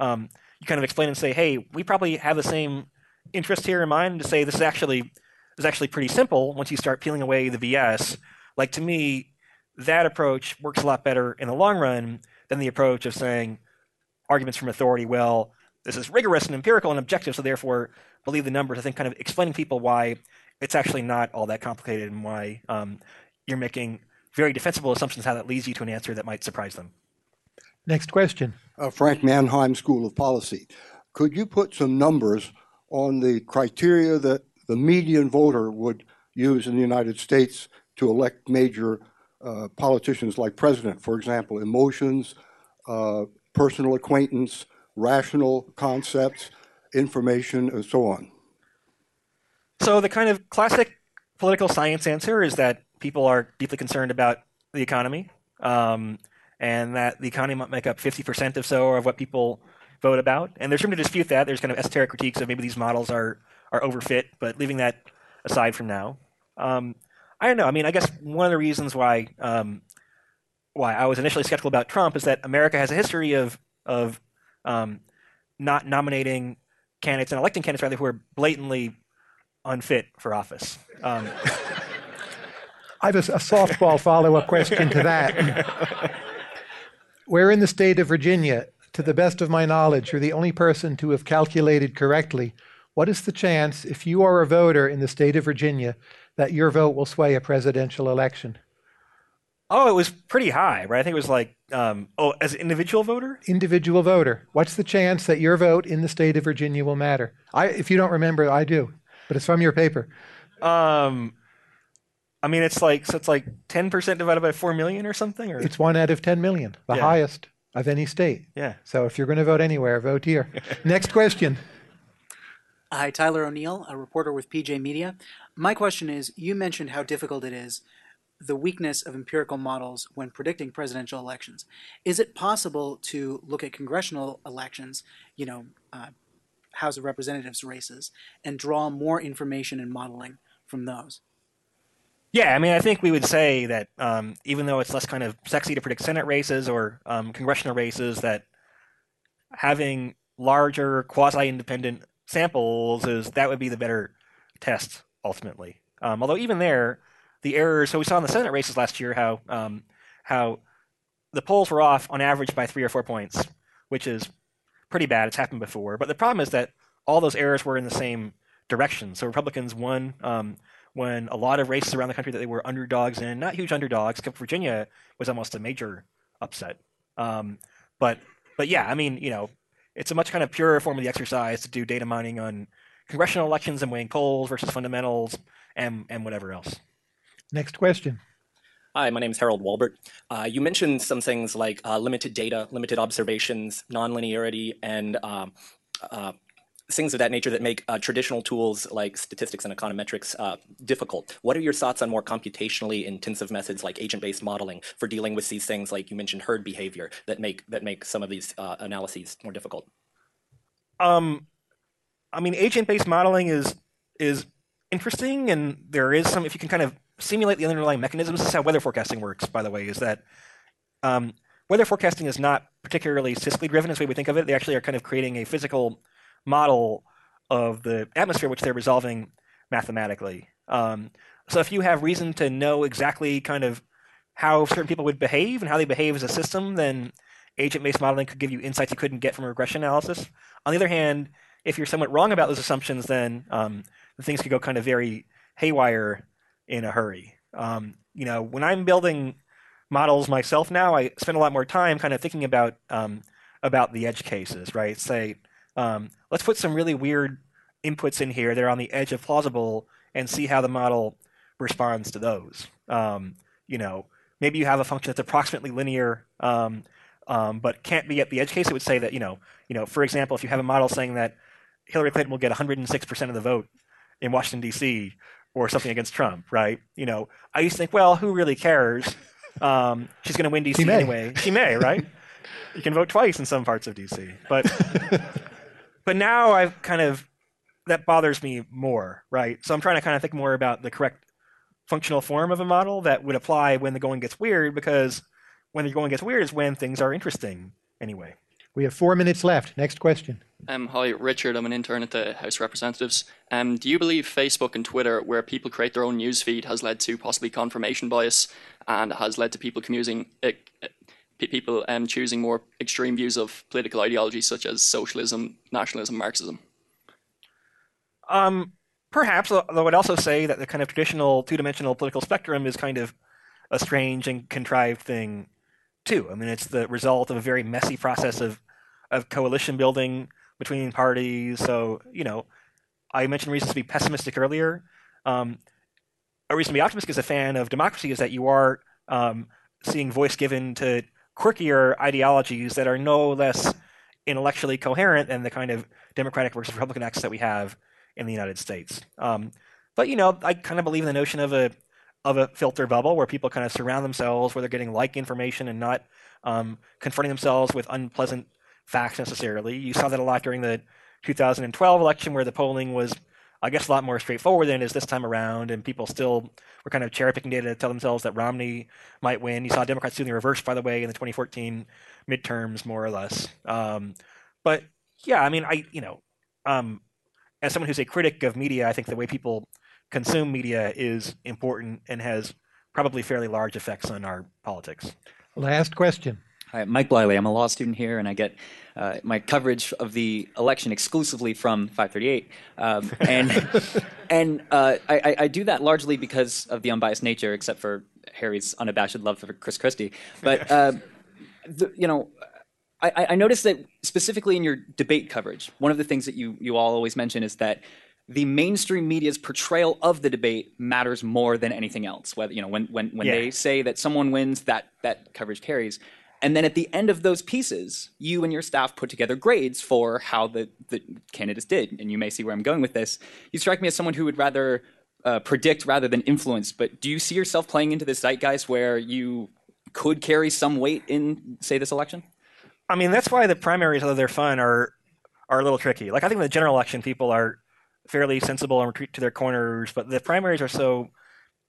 um, you kind of explain and say, hey, we probably have the same interest here in mind to say this is actually is actually pretty simple once you start peeling away the VS. Like to me, that approach works a lot better in the long run than the approach of saying arguments from authority. Well, this is rigorous and empirical and objective, so therefore believe the numbers. I think kind of explaining people why it's actually not all that complicated and why um, you're making very defensible assumptions how that leads you to an answer that might surprise them. Next question. Uh, Frank Mannheim School of Policy. Could you put some numbers on the criteria that the median voter would use in the United States to elect major uh, politicians like president, for example, emotions, uh, personal acquaintance, rational concepts, information, and so on. So the kind of classic political science answer is that people are deeply concerned about the economy, um, and that the economy might make up 50% or so of what people vote about. And there's room to dispute that. There's kind of esoteric critiques of maybe these models are are overfit, but leaving that aside from now. Um, I don't know. I mean, I guess one of the reasons why um, why I was initially skeptical about Trump is that America has a history of of um, not nominating candidates and electing candidates rather who are blatantly unfit for office. Um, I have a, a softball follow-up question to that. Where in the state of Virginia, to the best of my knowledge, you're the only person to have calculated correctly. What is the chance, if you are a voter in the state of Virginia, that your vote will sway a presidential election? oh, it was pretty high, right? I think it was like um, oh, as an individual voter. Individual voter. What's the chance that your vote in the state of Virginia will matter? I, if you don't remember, I do, but it's from your paper. Um, I mean, it's like so it's like ten percent divided by four million or something, or It's one out of 10 million, the Yeah. highest of any state. yeah. So if you're going to vote anywhere, vote here. Next question. Hi, Tyler O'Neill, a reporter with PJ Media. My question is you mentioned how difficult it is, the weakness of empirical models when predicting presidential elections. Is it possible to look at congressional elections, you know, uh, House of Representatives races, and draw more information and modeling from those? Yeah, I mean, I think we would say that um, even though it's less kind of sexy to predict Senate races or um, congressional races, that having larger quasi-independent samples is that would be the better test ultimately. Um, although even there, the errors. So we saw in the Senate races last year how um, how the polls were off on average by three or four points, which is pretty bad. It's happened before. But the problem is that all those errors were in the same direction. So Republicans won um, when a lot of races around the country that they were underdogs in, not huge underdogs, except Virginia was almost a major upset. Um, but but yeah, I mean, you know, it's a much kind of purer form of the exercise to do data mining on congressional elections and weighing polls versus fundamentals and and whatever else. Next question. Hi, my name is Harold Walbert. Uh, you mentioned some things like uh, limited data, limited observations, nonlinearity, and um, uh, things of that nature that make uh, traditional tools like statistics and econometrics uh, difficult. What are your thoughts on more computationally intensive methods like agent-based modeling for dealing with these things, like you mentioned herd behavior, that make that make some of these uh, analyses more difficult? Um, I mean, agent-based modeling is is interesting, and there is some. If you can kind of simulate the underlying mechanisms, this is how weather forecasting works. By the way, is that um, weather forecasting is not particularly statistically driven as we would think of it. They actually are kind of creating a physical model of the atmosphere, which they're resolving mathematically. Um, so if you have reason to know exactly kind of how certain people would behave and how they behave as a system, then agent-based modeling could give you insights you couldn't get from regression analysis. On the other hand, if you're somewhat wrong about those assumptions, then um, things could go kind of very haywire in a hurry. Um, you know, when I'm building models myself now, I spend a lot more time kind of thinking about um, about the edge cases, right? Say, um, let's put some really weird inputs in here that are on the edge of plausible and see how the model responds to those. Um, you know, maybe you have a function that's approximately linear, um, um, but can't be at the edge case. It would say that you know, you know, for example, if you have a model saying that Hillary Clinton will get 106% of the vote in Washington D.C. or something against Trump, right? You know, I used to think, well, who really cares? Um, she's going to win D.C. Anyway. She may, right? you can vote twice in some parts of D.C. But but now I've kind of that bothers me more, right? So I'm trying to kind of think more about the correct functional form of a model that would apply when the going gets weird, because when the going gets weird is when things are interesting anyway. We have four minutes left. Next question. Um, hi, Richard. I'm an intern at the House of Representatives. Um, do you believe Facebook and Twitter, where people create their own newsfeed, has led to possibly confirmation bias and has led to people commusing, uh, people um, choosing more extreme views of political ideologies such as socialism, nationalism, Marxism? Um, perhaps, though I'd also say that the kind of traditional two-dimensional political spectrum is kind of a strange and contrived thing, too. I mean, it's the result of a very messy process of of coalition building between parties. So, you know, I mentioned reasons to be pessimistic earlier. Um, a reason to be optimistic as a fan of democracy is that you are um, seeing voice given to quirkier ideologies that are no less intellectually coherent than the kind of Democratic versus Republican axis that we have in the United States. Um, but you know, I kind of believe in the notion of a of a filter bubble where people kind of surround themselves where they're getting like information and not um, confronting themselves with unpleasant facts necessarily. You saw that a lot during the 2012 election where the polling was, I guess, a lot more straightforward than it is this time around, and people still were kind of cherry picking data to tell themselves that Romney might win. You saw Democrats doing the reverse, by the way, in the 2014 midterms, more or less. Um, but yeah, I mean, I you know, um, as someone who's a critic of media, I think the way people consume media is important and has probably fairly large effects on our politics. Last question. Hi, Mike Bliley. I'm a law student here, and I get uh, my coverage of the election exclusively from 538. Um, and and uh, I, I do that largely because of the unbiased nature, except for Harry's unabashed love for Chris Christie. But uh, the, you know, I, I noticed that specifically in your debate coverage, one of the things that you you all always mention is that the mainstream media's portrayal of the debate matters more than anything else. Whether you know when when when Yeah. they say that someone wins, that that coverage carries. And then at the end of those pieces, you and your staff put together grades for how the, the candidates did. And you may see where I'm going with this. You strike me as someone who would rather uh, predict rather than influence. But do you see yourself playing into this zeitgeist where you could carry some weight in, say, this election? I mean, that's why the primaries, although they're fun, are are a little tricky. Like I think in the general election, people are fairly sensible and retreat to their corners, but the primaries are so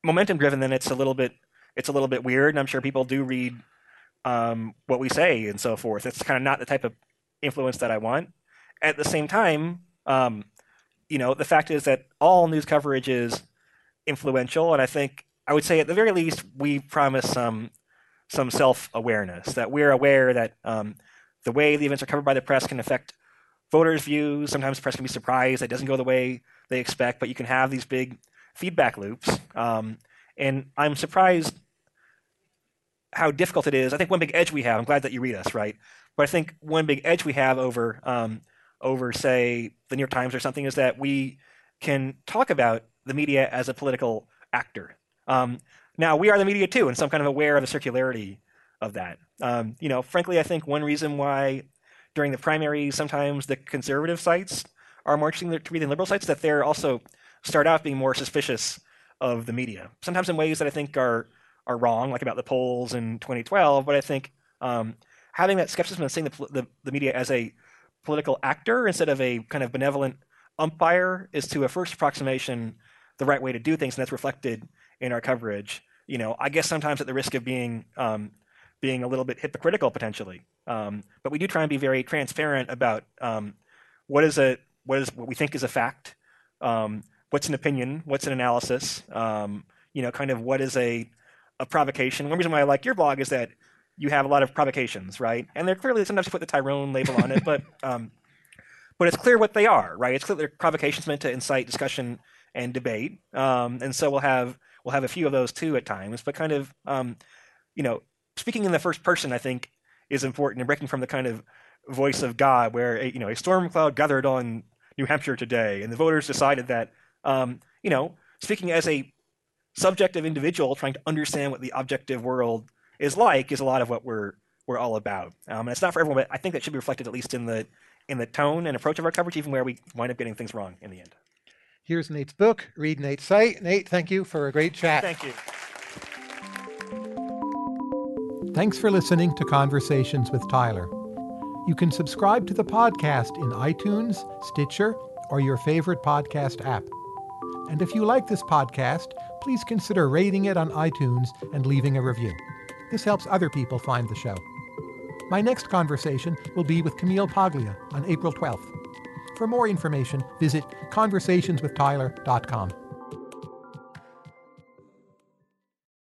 momentum driven. that it's a little bit it's a little bit weird, and I'm sure people do read um, what we say and so forth. It's kind of not the type of influence that I want. At the same time, um, you know, the fact is that all news coverage is influential, and I think I would say at the very least we promise some some self awareness that we're aware that um, the way the events are covered by the press can affect voters' views. Sometimes the press can be surprised that it doesn't go the way they expect, but you can have these big feedback loops. Um, and I'm surprised how difficult it is. I think one big edge we have. I'm glad that you read us, right? But I think one big edge we have over um, over say the New York Times or something is that we can talk about the media as a political actor. Um, now we are the media too, and so I'm kind of aware of the circularity of that. Um, you know, frankly, I think one reason why during the primaries sometimes the conservative sites are more interesting to read than liberal sites, that they're also start out being more suspicious of the media. Sometimes in ways that I think are are wrong, like about the polls in 2012. But I think um, having that skepticism and seeing the, the, the media as a political actor instead of a kind of benevolent umpire is to a first approximation the right way to do things, and that's reflected in our coverage. You know, I guess sometimes at the risk of being um, being a little bit hypocritical potentially, um, but we do try and be very transparent about um, what is a what is what we think is a fact, um, what's an opinion, what's an analysis, um, you know, kind of what is a a provocation. One reason why I like your blog is that you have a lot of provocations, right? And they're clearly sometimes you put the Tyrone label on it, but um, but it's clear what they are, right? It's clear they're provocations meant to incite discussion and debate, um, and so we'll have we'll have a few of those too at times. But kind of um, you know, speaking in the first person, I think is important and breaking from the kind of voice of God, where a, you know a storm cloud gathered on New Hampshire today, and the voters decided that um, you know speaking as a subjective individual trying to understand what the objective world is like is a lot of what we're we're all about. Um, and it's not for everyone, but I think that should be reflected at least in the in the tone and approach of our coverage, even where we wind up getting things wrong in the end. Here's Nate's book. Read Nate's site. Nate, thank you for a great chat. Thank you. Thanks for listening to Conversations with Tyler. You can subscribe to the podcast in iTunes, Stitcher, or your favorite podcast app. And if you like this podcast, please consider rating it on iTunes and leaving a review. This helps other people find the show. My next conversation will be with Camille Paglia on April 12th. For more information, visit conversationswithtyler.com.